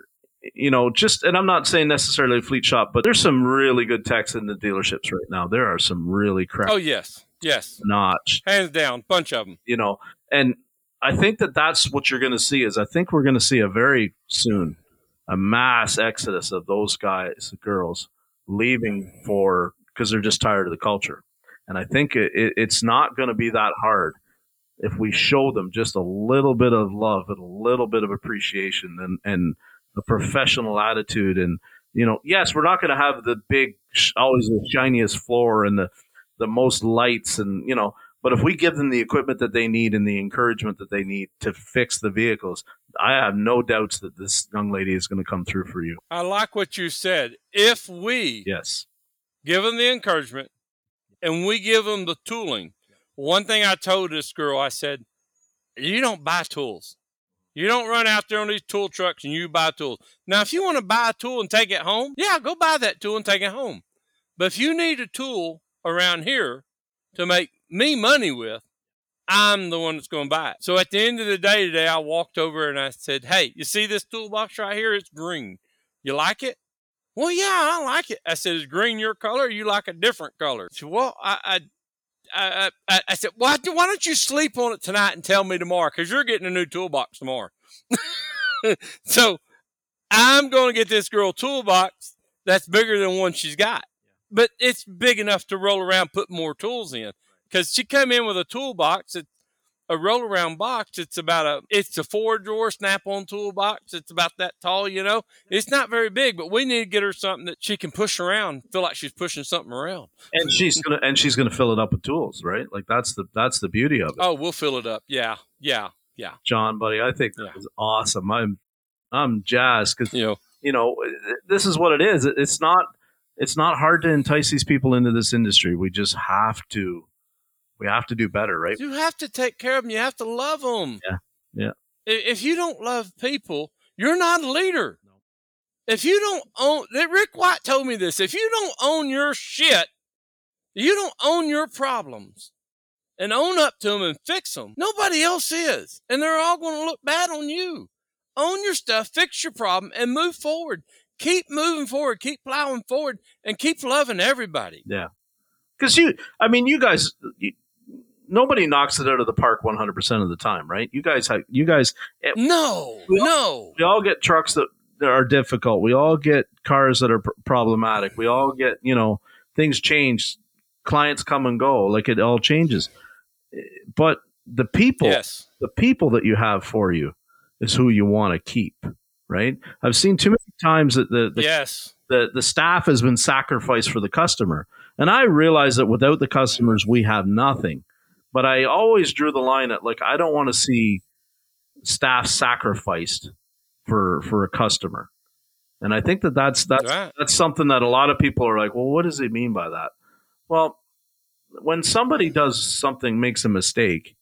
you know just and i'm not saying necessarily fleet shop but there's some really good techs in the dealerships right now. There are some really crap Oh yes, yes, notch. Hands down, bunch of them. you know and i think that that's what you're going to see is i think we're going to see a very soon a mass exodus of those guys girls leaving for because they're just tired of the culture. And i think it, it, it's not going to be that hard if we show them just a little bit of love and a little bit of appreciation and and a professional attitude and you know yes we're not going to have the big always the shiniest floor and the the most lights and you know but if we give them the equipment that they need and the encouragement that they need to fix the vehicles i have no doubts that this young lady is going to come through for you I like what you said. If we yes give them the encouragement and we give them the tooling, one thing I told this girl, I said, you don't buy tools. You don't run out there on these tool trucks and you buy tools. Now, if you want to buy a tool and take it home, yeah, go buy that tool and take it home. But if you need a tool around here to make me money with, I'm the one that's going to buy it. So at the end of the day today, I walked over and I said, Hey, you see this toolbox right here? It's green. You like it? Well, yeah, I like it. I said, Is green your color? Or you like a different color? She said, Well, I, I, I, I, I said, why, why don't you sleep on it tonight and tell me tomorrow? Because you're getting a new toolbox tomorrow. so I'm going to get this girl toolbox that's bigger than one she's got, but it's big enough to roll around, put more tools in. Because she came in with a toolbox. It's a roll around box. It's about a, it's a four drawer snap on toolbox. It's about that tall, you know. It's not very big, but we need to get her something that she can push around, feel like she's pushing something around. And she's gonna and she's gonna fill it up with tools, right? Like that's the that's the beauty of it. Oh, we'll fill it up. Yeah, yeah, yeah. John, buddy, I think that Yeah. was awesome. I'm I'm jazzed because You know, you know this is what it is. It's not it's not hard to entice these people into this industry. We just have to we have to do better, right? you have to take care of them. You have to love them. Yeah, yeah. If you don't love people, you're not a leader. If you don't own, Rick White told me this. If you don't own your shit, you don't own your problems and own up to them and fix them. Nobody else is, and they're all going to look bad on you. Own your stuff, fix your problem, and move forward. Keep moving forward. Keep plowing forward, and keep loving everybody. Yeah, because you, I mean, you guys, you, nobody knocks it out of the park 100 percent of the time, right? You guys have you guys eh, No, We all- no. we all get trucks that, that are difficult. We all get cars that are pr- problematic. We all get, you know, things change. Clients come and go. Like it all changes. Eh, but the people, Yes. the people that you have for you is who you want to keep, right? I've seen too many times that the, the, yes. the, the staff has been sacrificed for the customer. And I realize that without the customers, we have nothing. But I always drew the line at like, I don't want to see staff sacrificed for for a customer. And I think that that's that's Right. that's something that a lot of people are like, well, what does it mean by that? Well, when somebody does something, makes a mistake,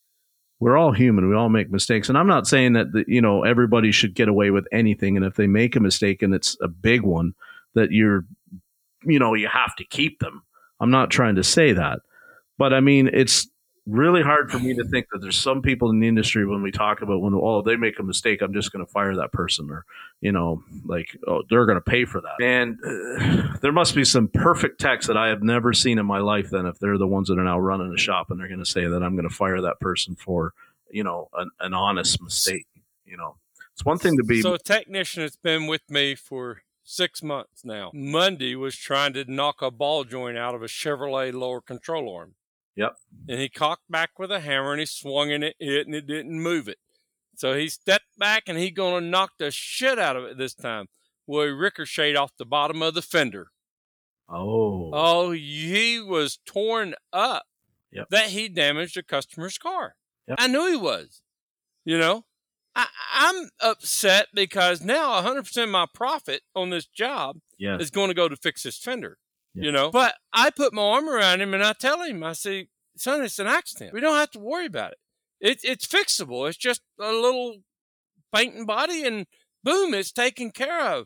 we're all human. We all make mistakes, and I'm not saying that the, you know everybody should get away with anything. And if they make a mistake and it's a big one, that you're, you know, you have to keep them. I'm not trying to say that, but I mean it's really hard for me to think that there's some people in the industry when we talk about when oh they make a mistake i'm just going to fire that person or you know like oh they're going to pay for that and uh, there must be some perfect techs that i have never seen in my life then if they're the ones that are now running a shop and they're going to say that i'm going to fire that person for you know an, an honest mistake you know it's one thing to be So a technician that's been with me for six months now. Monday was trying to knock a ball joint out of a Chevrolet lower control arm. Yep. And he cocked back with a hammer and he swung in it, it and it didn't move it. So he stepped back and he gonna knock the shit out of it this time. Well, he ricocheted off the bottom of the fender. oh Oh, he was torn up Yep. that he damaged a customer's car. Yep. I knew he was. You know, I, I'm upset because now 100% of my profit on this job yeah is going to go to fix this fender. Yeah. You know, but I put my arm around him and I tell him, I say, son, it's an accident. We don't have to worry about it. It it's fixable. It's just a little paint and body and boom, it's taken care of.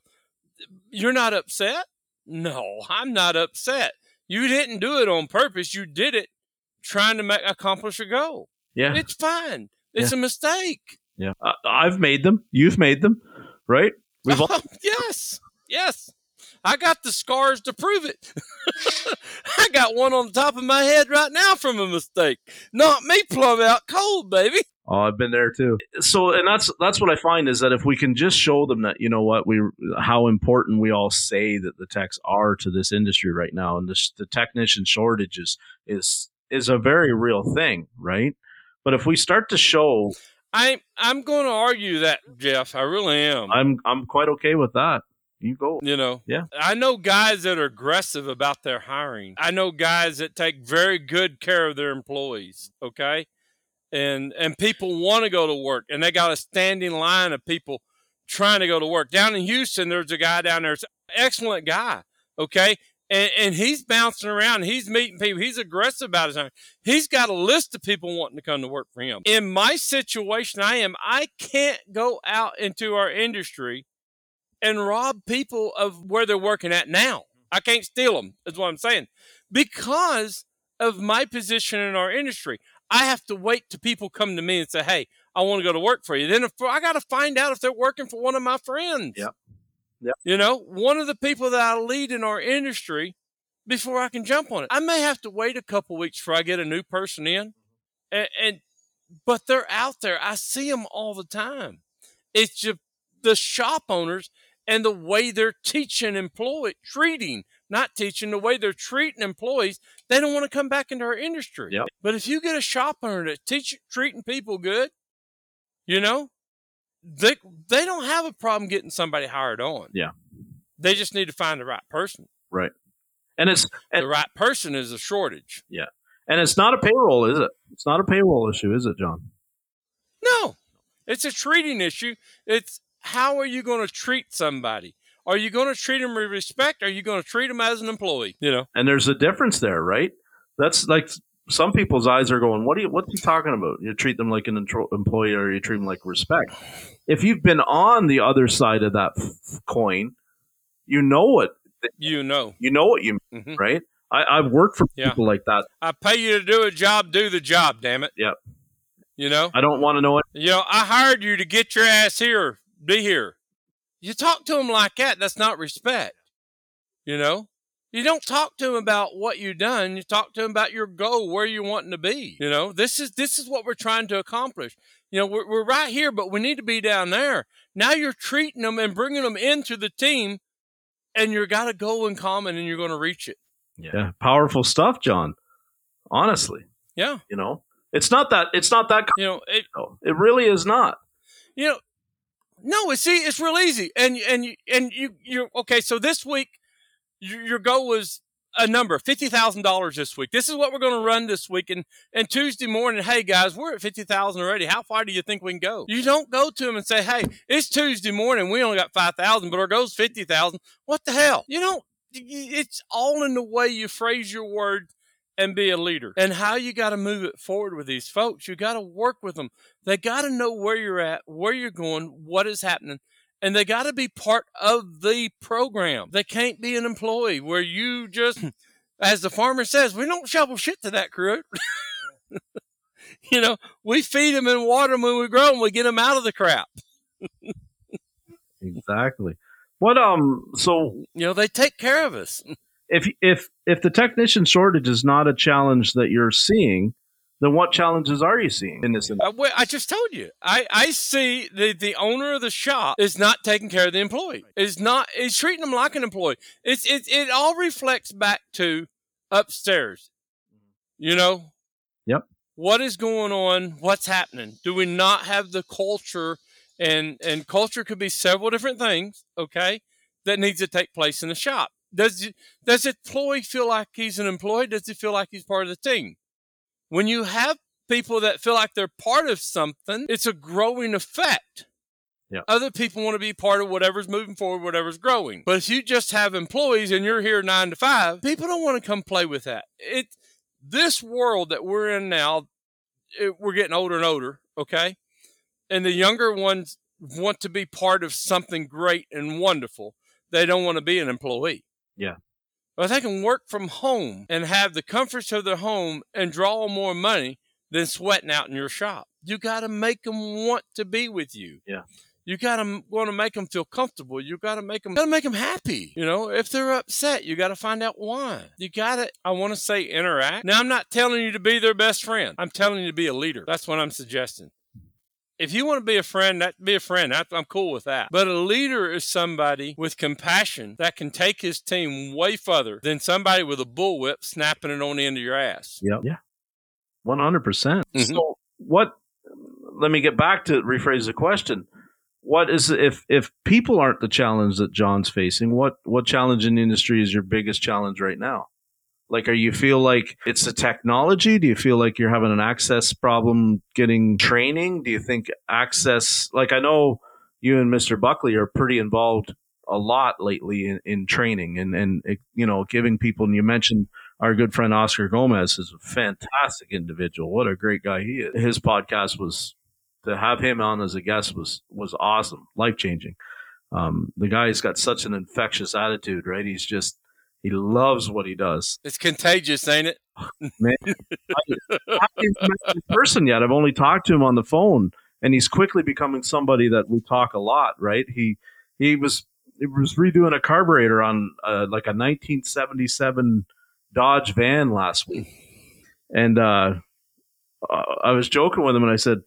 You're not upset? No, I'm not upset. You didn't do it on purpose. You did it trying to make accomplish a goal. yeah It's fine. It's a mistake. yeah uh, i've made them you've made them right we've all yes, yes. I got the scars to prove it. I got one on the top of my head right now from a mistake. Knocked me plumb out cold, baby. Oh, I've been there too. So, and that's that's what I find is that if we can just show them that you know what we how important we all say that the techs are to this industry right now, and this, the technician shortage is is is a very real thing, right? But if we start to show, I'm I'm going to argue that, Jeff. I really am. I'm I'm quite okay with that. You go. you know, Yeah. I know guys that are aggressive about their hiring. I know guys that take very good care of their employees. Okay, and and people want to go to work, and they got a standing line of people trying to go to work. Down in Houston, there's a guy down there, it's excellent guy. Okay. And, and he's bouncing around. He's meeting people. He's aggressive about his hiring. He's got a list of people wanting to come to work for him. In my situation, I am. I can't go out into our industry and rob people of where they're working at now. I can't steal them, is what I'm saying. Because of my position in our industry, I have to wait till people come to me and say, hey, I want to go to work for you. Then if, I got to find out if they're working for one of my friends. Yep. Yep. You know, one of the people that I lead in our industry before I can jump on it. I may have to wait a couple weeks before I get a new person in, and, and but they're out there. I see them all the time. It's just the shop owners and the way they're teaching employee treating, not teaching the way they're treating employees. They don't want to come back into our industry. Yep. But if you get a shop owner that's teach, treating people good, you know, they they don't have a problem getting somebody hired on. Yeah. They just need to find the right person. Right. And it's and, The right person is a shortage. Yeah. And it's not a payroll, is it? It's not a payroll issue, is it, John? No, it's a treating issue. It's how are you going to treat somebody? Are you going to treat them with respect? Are you going to treat them as an employee? You know, And there's a difference there, right? That's like some people's eyes are going, "What are you? What's he talking about? You treat them like an intro- employee, or you treat them like respect." If you've been on the other side of that f- coin, you know what you know. you know what you mean, hmm right? I, I've worked for Yeah. people like that. I pay you to do a job, do the job. Damn it. Yep. You know, I don't want to know it. you know, I hired you to get your ass here, be here. You talk to them like that. That's not respect. You know, you don't talk to them about what you've done. You talk to them about your goal, where you're wanting to be. You know, this is this is what we're trying to accomplish. You know, we're, we're right here, but we need to be down there. Now you're treating them and bringing them into the team, and you've got a goal in common, and you're going to reach it. Yeah, powerful stuff, John. Honestly, Yeah, you know, it's not that. It's not that. you know, it, It really is not. you know, no, see, it's real easy, and and you and you you're okay. So this week, your, your goal was a number fifty thousand dollars this week. This is what we're going to run this week, and and Tuesday morning, hey guys, we're at fifty thousand already. How far do you think we can go? You don't go to them and say, hey, it's Tuesday morning, we only got five thousand, but our goal's fifty thousand. What the hell? You don't. It's all in the way you phrase your word and be a leader and how you got to move it forward with these folks. You got to work with them. They got to know where you're at, where you're going, what is happening, and they got to be part of the program. They can't be an employee where you just, as the farmer says, we don't shovel shit to that crew. you know, we feed them and water them when we grow them. We get them out of the crap. Exactly. What um? So You know, they take care of us. if if if the technician shortage is not a challenge that you're seeing, then what challenges are you seeing in this? Uh, well, I just told you. I, I see the, the owner of the shop is not taking care of the employee. Is not is treating them like an employee. It's it it all reflects back to upstairs. You know. Yep. What is going on? What's happening? Do we not have the culture? And and culture could be several different things. Okay, that needs to take place in the shop. Does does employee feel like he's an employee? Does he feel like he's part of the team? When you have people that feel like they're part of something, it's a growing effect. Yeah. Other people want to be part of whatever's moving forward, whatever's growing. But if you just have employees and you're here nine to five, people don't want to come play with that. It this world that we're in now, it, we're getting older and older, okay? And the younger ones want to be part of something great and wonderful. They don't want to be an employee. Yeah. But they can work from home and have the comforts of their home and draw more money than sweating out in your shop. You got to make them want to be with you. Yeah. You got to want to make them feel comfortable. You got to make them, got to make them happy. You know, if they're upset, you got to find out why. You got to, I want to say interact. Now, I'm not telling you to be their best friend. I'm telling you to be a leader. That's what I'm suggesting. If you want to be a friend, that be a friend. That, I'm cool with that. But a leader is somebody with compassion that can take his team way further than somebody with a bullwhip snapping it on the end of your ass. Yep. Yeah. One hundred percent. Mhm. So what? Let me get back to rephrase the question. What is if if people aren't the challenge that John's facing? What what challenge in the industry is your biggest challenge right now? Like, are you feel like it's the technology? Do you feel like you're having an access problem getting training? Do you think access? Like, I know you and Mr. Buckley are pretty involved a lot lately in, in training and and you know giving people. And you mentioned our good friend Oscar Gomez is a fantastic individual. What a great guy he is. His podcast was to have him on as a guest was was awesome, life changing. Um, the guy's got such an infectious attitude, right? He's just he loves what he does. It's contagious, ain't it? Man, I haven't met in person yet. I've only talked to him on the phone, and he's quickly becoming somebody that we talk a lot. Right? He he was he was redoing a carburetor on uh, like a 1977 Dodge van last week, and uh, uh, I was joking with him, and I said,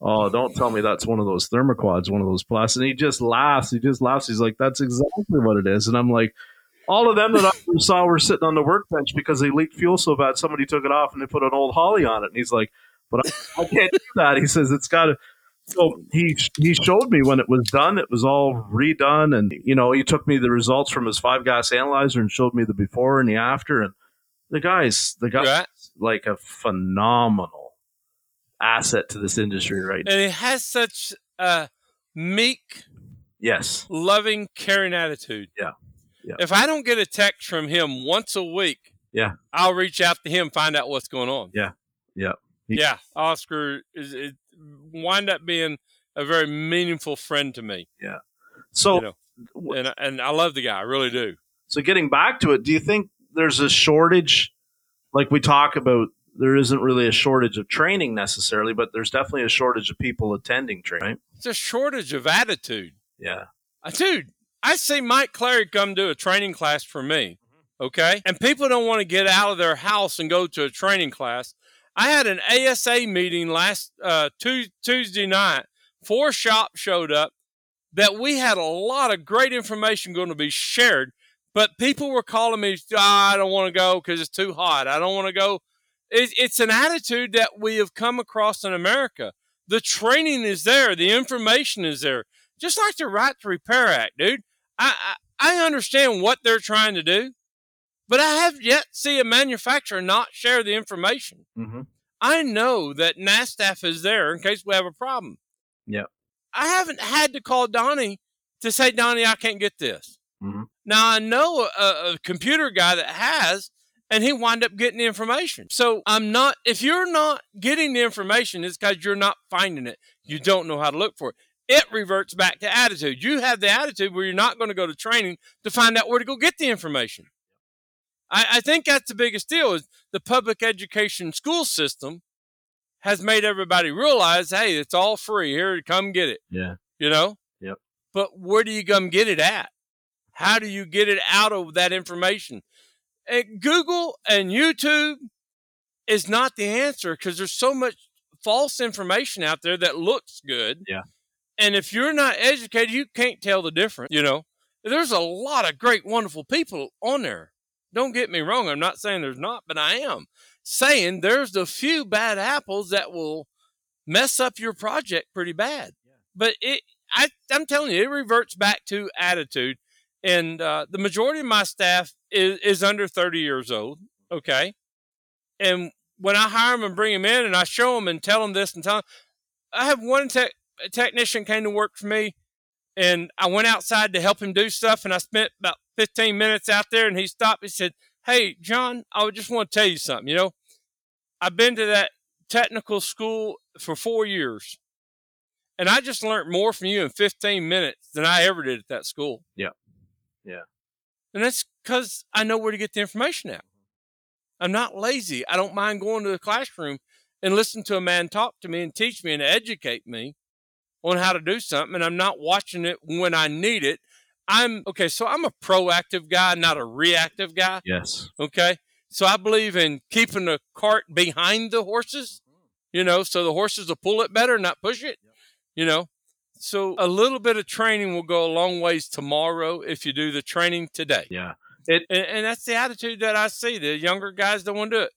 "Oh, don't tell me that's one of those thermoquads, one of those plus." And he just laughs. He just laughs. He's like, "That's exactly what it is." And I'm like, all of them that I saw were sitting on the workbench because they leaked fuel so bad. Somebody took it off and they put an old Holley on it. And he's like, "But I, I can't do that." He says, "It's got to." So he he showed me when it was done. It was all redone, and you know he took me the results from his five gas analyzer and showed me the before and the after. And the guys, the guys, Right. like a phenomenal asset to this industry right now. And he has such a meek, Yes, loving, caring attitude. Yeah. Yeah. If I don't get a text from him once a week, Yeah. I'll reach out to him, find out what's going on. Yeah. Yeah. He- yeah. Oscar is it wind up being a very meaningful friend to me. Yeah. So you know, and and I love the guy, I really do. So getting back to it, do you think there's a shortage? Like we talk about, there isn't really a shortage of training necessarily, but there's definitely a shortage of people attending training. Right? It's a shortage of attitude. Yeah. Uh, dude, I see Mike Clary come do a training class for me, okay? And people don't want to get out of their house and go to a training class. I had an ASA meeting last uh, Tu- Tuesday night. Four shops showed up that we had a lot of great information going to be shared, but people were calling me, "Ah, I don't want to go because it's too hot. I don't want to go. It, it's an attitude that we have come across in America. The training is there, the information is there just like the Right to Repair Act, dude. I, I I understand what they're trying to do, but I have yet to see a manufacturer not share the information. Mm-hmm. I know that NASTF is there in case we have a problem. Yeah. I haven't had to call Donnie to say, Donnie, I can't get this. Mhm. Now I know a, a computer guy that has, and he wind up getting the information. So I'm not. If you're not getting the information, it's because you're not finding it. You don't know how to look for it. It reverts back to attitude. You have the attitude where you're not going to go to training to find out where to go get the information. I, I think that's the biggest deal is the public education school system has made everybody realize, hey, it's all free. Here, to come get it. Yeah. You know? Yep. But where do you come get it at? How do you get it out of that information? And Google and YouTube is not the answer because there's so much false information out there that looks good. Yeah. And if you're not educated, you can't tell the difference. You know, there's a lot of great, wonderful people on there. Don't get me wrong. I'm not saying there's not, but I am saying there's a few bad apples that will mess up your project pretty bad. But it, I, I'm telling you, it reverts back to attitude. And uh, the majority of my staff is, is under 30 years old. Okay. And when I hire them and bring them in and I show them and tell them this and tell them, I have one tech, technician came to work for me and I went outside to help him do stuff and I spent about 15 minutes out there and he stopped. He said, Hey, John, I just want to tell you something. You know, I've been to that technical school for four years and I just learned more from you in 15 minutes than I ever did at that school. Yeah. Yeah. And that's because I know where to get the information out. I'm not lazy. I don't mind going to the classroom and listen to a man talk to me and teach me and educate me on how to do something. And I'm not watching it when I need it. I'm okay. So I'm a proactive guy, not a reactive guy. Yes. Okay. So I believe in keeping the cart behind the horses, you know, so the horses will pull it better, not push it, you know. So a little bit of training will go a long ways tomorrow if you do the training today. Yeah. And, and that's the attitude that I see. The younger guys don't want to do it.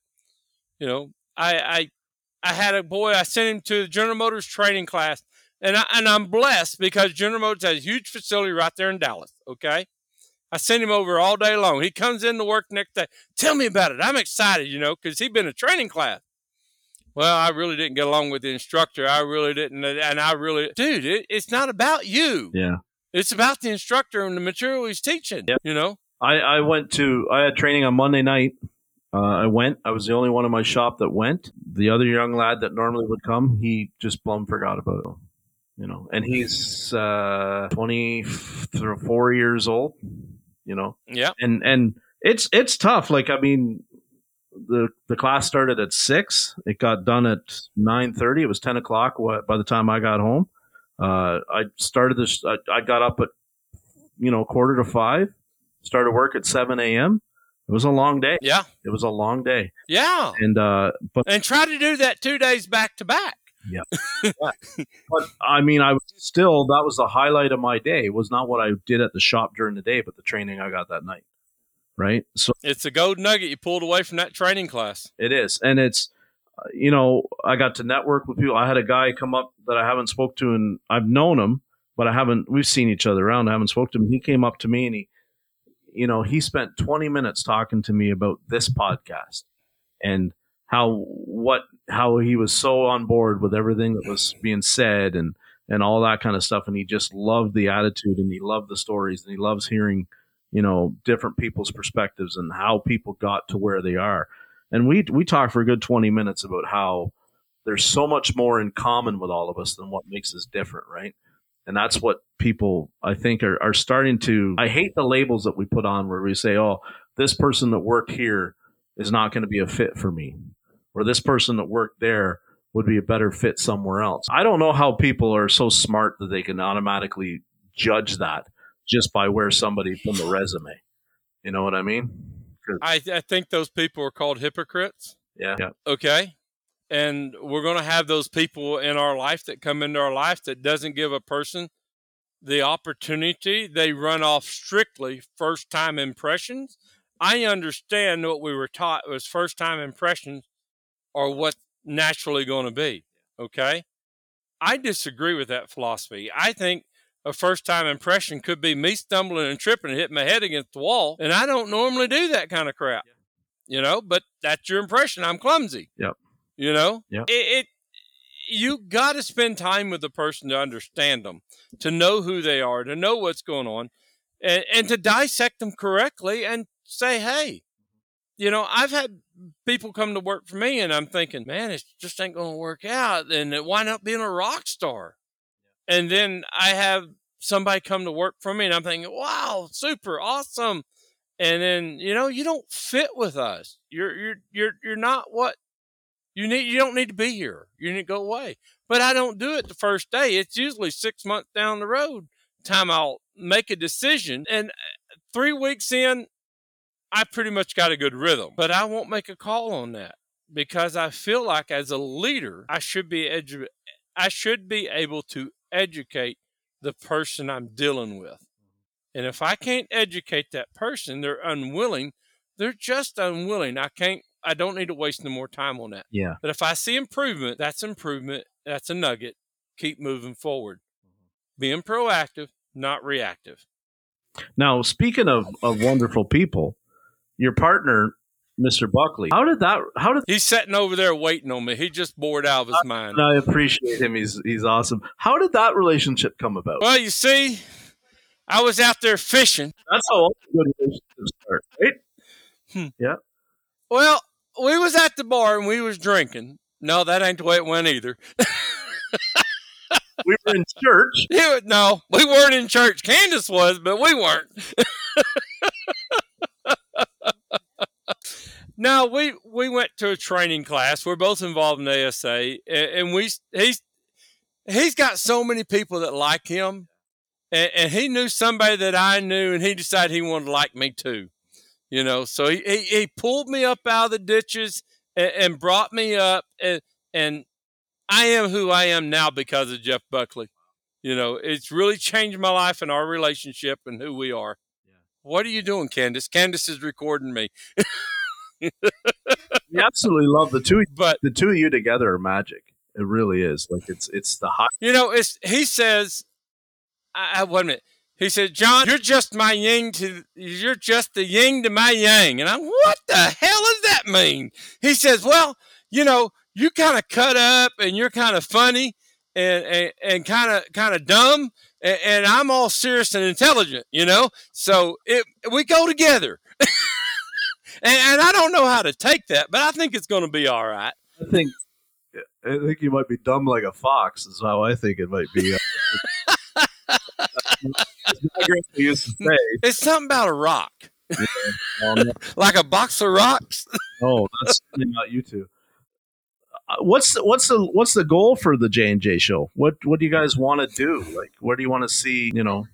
You know, I, I, I had a boy, I sent him to the General Motors training class and I, and I'm blessed because General Motors has a huge facility right there in Dallas. Okay. I sent him over all day long. He comes in to work next day. Tell me about it. I'm excited, you know, because he'd been a training class. Well, I really didn't get along with the instructor. I really didn't. And I really, dude, it, it's not about you. Yeah. It's about the instructor and the material he's teaching, Yep. you know? I, I went to, I had training on Monday night. Uh, I went. I was the only one in my shop that went. The other young lad that normally would come, he just plumb forgot about it. You know, and he's uh, 24 years old. You know, Yeah. and and it's it's tough. Like I mean, the the class started at six. It got done at nine thirty. It was ten o'clock. What by the time I got home, uh, I started this. I, I got up at you know quarter to five. Started work at seven a.m. It was a long day. Yeah. It was a long day. Yeah. And uh but And try to do that two days back to back. but I mean I was still that was the highlight of my day. It was not what I did at the shop during the day, but the training I got that night. Right? So It's a gold nugget you pulled away from that training class. it is. And it's uh, you know, I got to network with people. I had a guy come up that I haven't spoke to and I've known him, but I haven't we've seen each other around. I haven't spoke to him. He came up to me and he you know, he spent 20 minutes talking to me about this podcast and how what how he was so on board with everything that was being said and and all that kind of stuff and he just loved the attitude and he loved the stories and he loves hearing you know different people's perspectives and how people got to where they are. And we we talked for a good 20 minutes about how there's so much more in common with all of us than what makes us different right? And that's what people i think are, are starting to i hate the labels that we put on where we say oh this person that worked here is not going to be a fit for me or this person that worked there would be a better fit somewhere else i don't know how people are so smart that they can automatically judge that just by where somebody from the resume you know what i mean? I, I think those people are called hypocrites. yeah, yeah Okay. And we're going to have those people in our life that come into our life that doesn't give a person the opportunity. They run off strictly first time impressions. I understand what we were taught was first time impressions are what naturally going to be. Okay. I disagree with that philosophy. I think a first time impression could be me stumbling and tripping and hitting my head against the wall. And I don't normally do that kind of crap, you know, but that's your impression. I'm clumsy. Yep. You know, Yep. it, it you got to spend time with the person to understand them, to know who they are, to know what's going on, and, and to dissect them correctly and say, hey, you know, I've had people come to work for me and I'm thinking, man, it just ain't going to work out. And it wind up being a rock star. And then I have somebody come to work for me and I'm thinking, wow, super awesome. And then, you know, you don't fit with us. You're, you're, you're, you're not what you need. You don't need to be here. You need to go away. But I don't do it the first day. It's usually six months down the road time I'll make a decision. And uh, three weeks in, I pretty much got a good rhythm, but I won't make a call on that because I feel like as a leader, I should be edu- I should be able to educate the person I'm dealing with. And if I can't educate that person, they're unwilling. They're just unwilling. I can't I don't need to waste no more time on that. yeah But if I see improvement, that's improvement. That's a nugget. Keep moving forward. Being proactive, not reactive. Now, speaking of, of wonderful people, your partner, Mr. Buckley, how did that? How did? He's sitting over there waiting on me. He just bored out of his mind. I appreciate him. He's he's awesome. How did that relationship come about? Well, you see, I was out there fishing. That's how all good relationships start, right? Hmm. Yeah. Well, we was at the bar and we was drinking. No, that ain't the way it went either. We were in church. It was- no, we weren't in church. Candace was, but we weren't. no, we we went to a training class. We're both involved in ASA, and, and we he's he's got so many people that like him, and, and he knew somebody that I knew, and he decided he wanted to like me too. You know, so he he, he pulled me up out of the ditches and, and brought me up, and and I am who I am now because of Jeff Buckley. You know, it's really changed my life and our relationship and who we are. Yeah. What are you doing, Candace? Candace is recording me, We absolutely love the two. but The two of you together are magic. It really is. Like it's it's the hot. you know, it's he says, I, I wait a minute. He said, John, you're just my yin to, you're just the yin to my yang. And I'm, what the hell does that mean? He says, well, you know, you kind of cut up and you're kind of funny and, and, and kind of, kind of dumb. And, and I'm all serious and intelligent, you know? So it, we go together. And, and I don't know how to take that, but I think it's going to be all right. I think I think you might be dumb like a fox. Is how I think it might be. As my grandpa used to say, It's something about a rock, um, like a box of rocks. "Oh, that's not you two. Uh, What's the, what's the what's the goal for the J and J show? What what do you guys want to do? Like, where do you want to see? You know,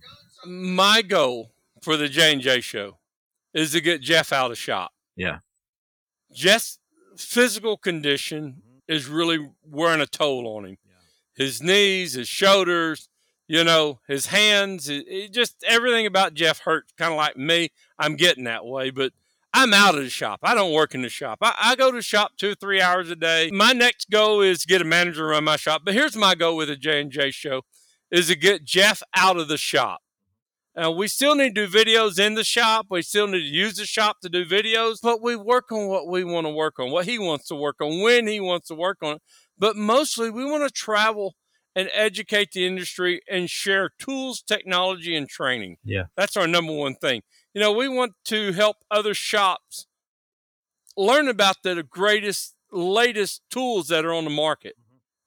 my goal for the J and J show is to get Jeff out of shop. Yeah. Jeff's physical condition mm-hmm. is really wearing a toll on him. Yeah. His knees, his shoulders, you know, his hands, it, it just everything about Jeff hurts. Kind of like me. I'm getting that way, but I'm out of the shop. I don't work in the shop. I, I go to the shop two or three hours a day. My next goal is to get a manager to run my shop. But here's my goal with the J and J show: is to get Jeff out of the shop. Uh, we still need to do videos in the shop. We still need to use the shop to do videos, but we work on what we want to work on, what he wants to work on, when he wants to work on it. But mostly, we want to travel and educate the industry and share tools, technology, and training. Yeah. That's our number one thing. You know, we want to help other shops learn about the greatest, latest tools that are on the market.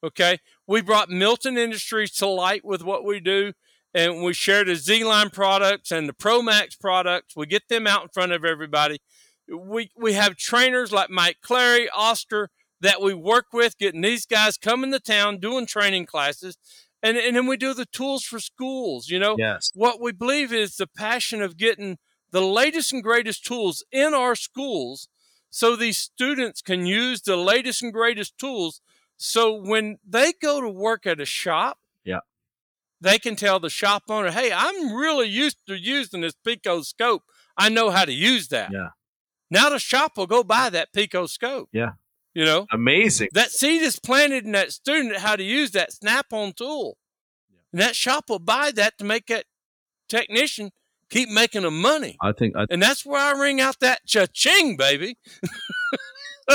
Okay. We brought Milton Industries to light with what we do, and we share the Zeeline products and the Pro Max products. We get them out in front of everybody. We, we have trainers like Mike Clary, Oscar, that we work with, getting these guys coming to town, doing training classes. And, and then we do the tools for schools. You know, Yes. what we believe is the passion of getting the latest and greatest tools in our schools so these students can use the latest and greatest tools so when they go to work at a shop. They can tell the shop owner hey i'm really used to using this PicoScope i know how to use that Yeah. now the shop will go buy that PicoScope Yeah. you know Amazing. that seed is planted in that student how to use that Snap-on tool. And that shop will buy that to make that technician keep making them money. I think I, And that's where I ring out that cha-ching, baby.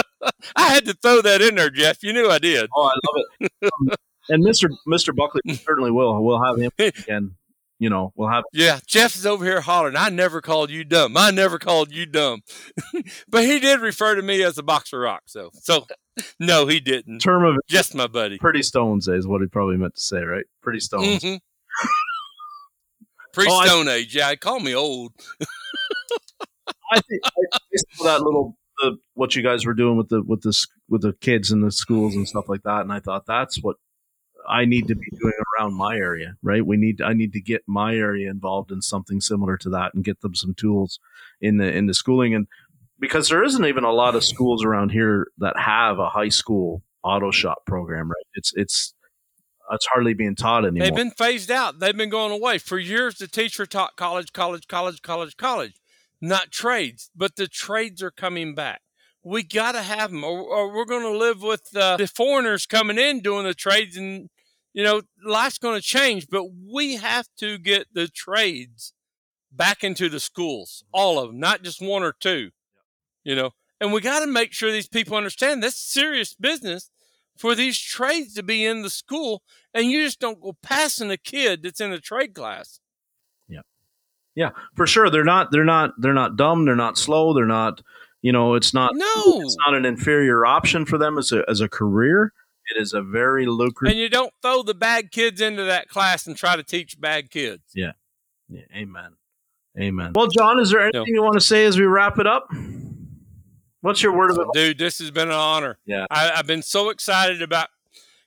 I had to throw that in there, Jeff. You knew I did. oh, I love it. Um, And Mr. Mr. Buckley certainly will. We'll have him again. You know, we'll have Yeah, Jeff is over here hollering. I never called you dumb. I never called you dumb. but he did refer to me as a boxer rock. So, so no, he didn't. term of Just my buddy. pretty stones is what he probably meant to say, right? Pretty stones. Mhm. Pre Oh, Stone Age. Yeah, call me old. I think I, I saw that little the, what you guys were doing with the with the with the kids in the schools and stuff like that, and I thought that's what I need to be doing around my area, right? We need I need to get my area involved in something similar to that and get them some tools in the in the schooling and because there isn't even a lot of schools around here that have a high school auto shop program, right? It's it's it's hardly being taught anymore. They've been phased out. They've been going away. For years, the teacher taught college, college, college, college, college, not trades. But the trades are coming back. We got to have them, or, or we're going to live with uh, the foreigners coming in doing the trades, and you know, life's going to change. But we have to get the trades back into the schools, mm-hmm. all of them, not just one or two. You know, and we got to make sure these people understand that's serious business for these trades to be in the school and you just don't go passing a kid that's in a trade class. Yeah, yeah, for sure. They're not. They're not. They're not dumb. They're not slow. They're not. You know, it's not. No. it's not an inferior option for them as a as a career. It is a very lucrative. And you don't throw the bad kids into that class and try to teach bad kids. Yeah, amen. Amen. Well, John, is there anything you want to say as we wrap it up? What's your word of advice? Dude, this has been an honor. Yeah. I, I've been so excited about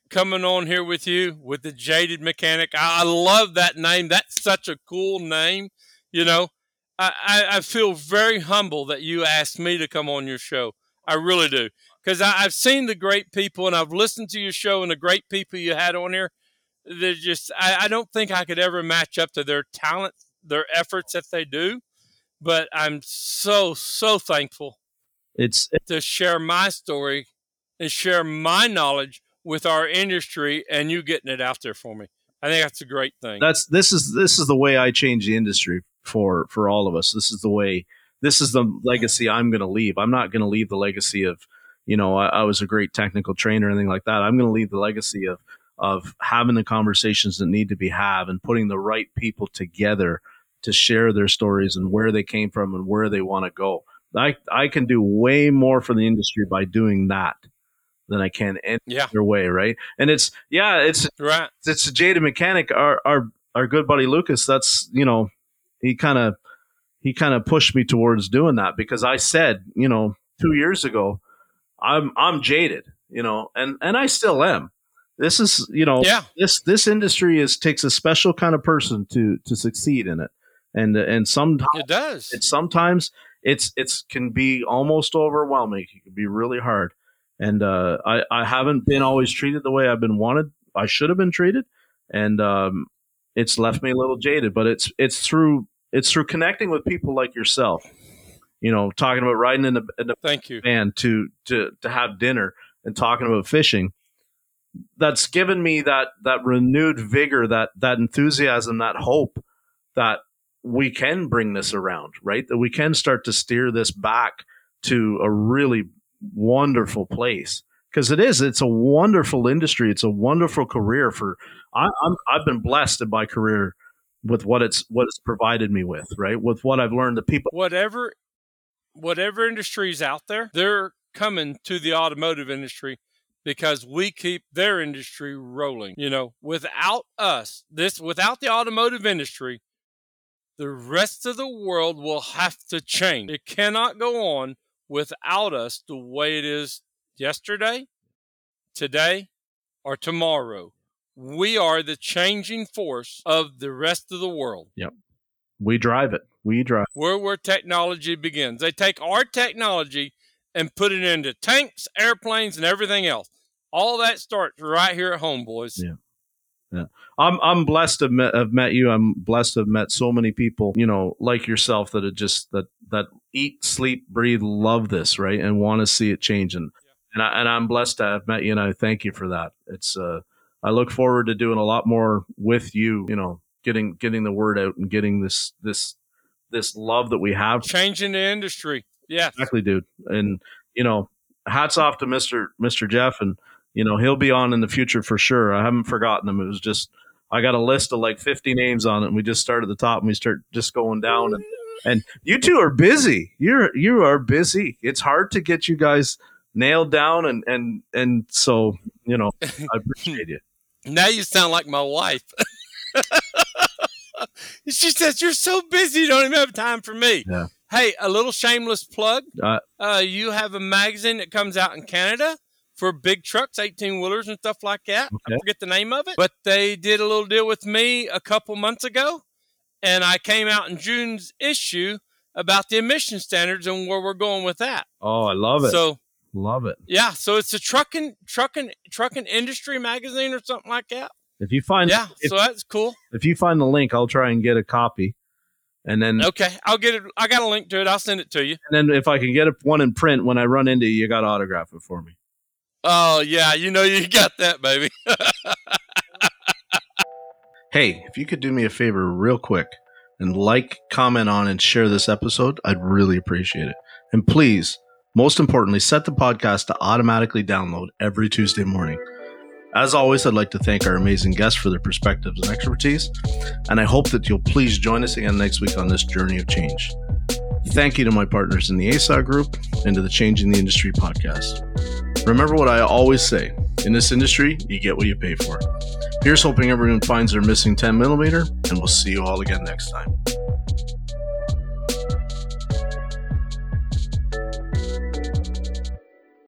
coming on here with you with the Jaded Mechanic. I, I love that name. That's such a cool name. You know, I, I, I feel very humble that you asked me to come on your show. I really do. Because I've seen the great people and I've listened to your show and the great people you had on here. They're just, I, I don't think I could ever match up to their talent, their efforts that they do. But I'm so, so thankful It's to share my story and share my knowledge with our industry and you getting it out there for me. I think that's a great thing. that's this is this is the way I change the industry for for all of us. This is the way. This is the legacy I'm going to leave. I'm not going to leave the legacy of, you know, I, I was a great technical trainer or anything like that. I'm going to leave the legacy of of having the conversations that need to be had and putting the right people together to share their stories and where they came from and where they want to go. I I can do way more for the industry by doing that than I can any yeah, other way, right? And it's yeah, it's right. it's a jaded mechanic. Our our our good buddy Lucas. That's you know, he kind of he kind of pushed me towards doing that because I said you know two years ago, I'm I'm jaded, you know, and and I still am. This is you know Yeah, this this industry is takes a special kind of person to to succeed in it, and and sometimes it does. it's sometimes it's it's can be almost overwhelming. It can be really hard, and uh, I I haven't been always treated the way I've been wanted. I should have been treated, and um, it's left me a little jaded. But it's it's through it's through connecting with people like yourself. You know, talking about riding in the, in the Thank you. van to to to have dinner and talking about fishing. That's given me that that renewed vigor, that that enthusiasm, that hope that we can bring this around, right? That we can start to steer this back to a really wonderful place because it is. It's a wonderful industry. It's a wonderful career for. I, I'm I've been blessed in my career with what it's what it's provided me with, right? With what I've learned, the people. Whatever, whatever industry's out there, they're coming to the automotive industry because we keep their industry rolling. You know, without us, this without the automotive industry, the rest of the world will have to change. It cannot go on without us the way it is yesterday, today, or tomorrow. We are the changing force of the rest of the world. We drive it. We drive. Where where technology begins. They take our technology and put it into tanks, airplanes, and everything else. All that starts right here at home, boys. Yeah. Yeah. I'm I'm blessed to have met, have met you. I'm blessed to have met so many people, you know, like yourself that are just that that eat, sleep, breathe, love this, right, and want to see it change. And and, I, and I'm blessed to have met you, and I thank you for that. It's uh, I look forward to doing a lot more with you. You know, getting getting the word out and getting this this this love that we have. Changing the industry. Yes. Exactly, dude. And you know, hats off to Mister Mister Jeff, and you know he'll be on in the future for sure. I haven't forgotten him. It was just I got a list of like 50 names on it, and we just start at the top and we start just going down. And and you two are busy. You're you are busy. It's hard to get you guys nailed down, and and and so you know I appreciate you. Now you sound like my wife. she says you're so busy, you don't even have time for me. Yeah. Hey, a little shameless plug. Uh, Uh, you have a magazine that comes out in Canada for big trucks, 18 wheelers and stuff like that. I forget the name of it, but they did a little deal with me a couple months ago, and I came out in June's issue about the emission standards and where we're going with that. Oh, I love it. So love it. yeah, so it's a trucking, trucking, trucking industry magazine or something like that. If you find Yeah, if, so that's cool. if you find the link, I'll try and get a copy. And then, Okay, I'll get it. I got a link to it. I'll send it to you. and then if I can get a, one in print when I run into you, you got to autograph it for me. Oh yeah, you know you got that, baby. Hey, if you could do me a favor real quick and like, comment on, and share this episode, I'd really appreciate it. And please, most importantly, set the podcast to automatically download every Tuesday morning. As always, I'd like to thank our amazing guests for their perspectives and expertise, and I hope that you'll please join us again next week on this journey of change. Thank you to my partners in the ASA group and to the Changing the Industry podcast. Remember what I always say in this industry, you get what you pay for. Here's hoping everyone finds their missing 10 millimeter, and we'll see you all again next time.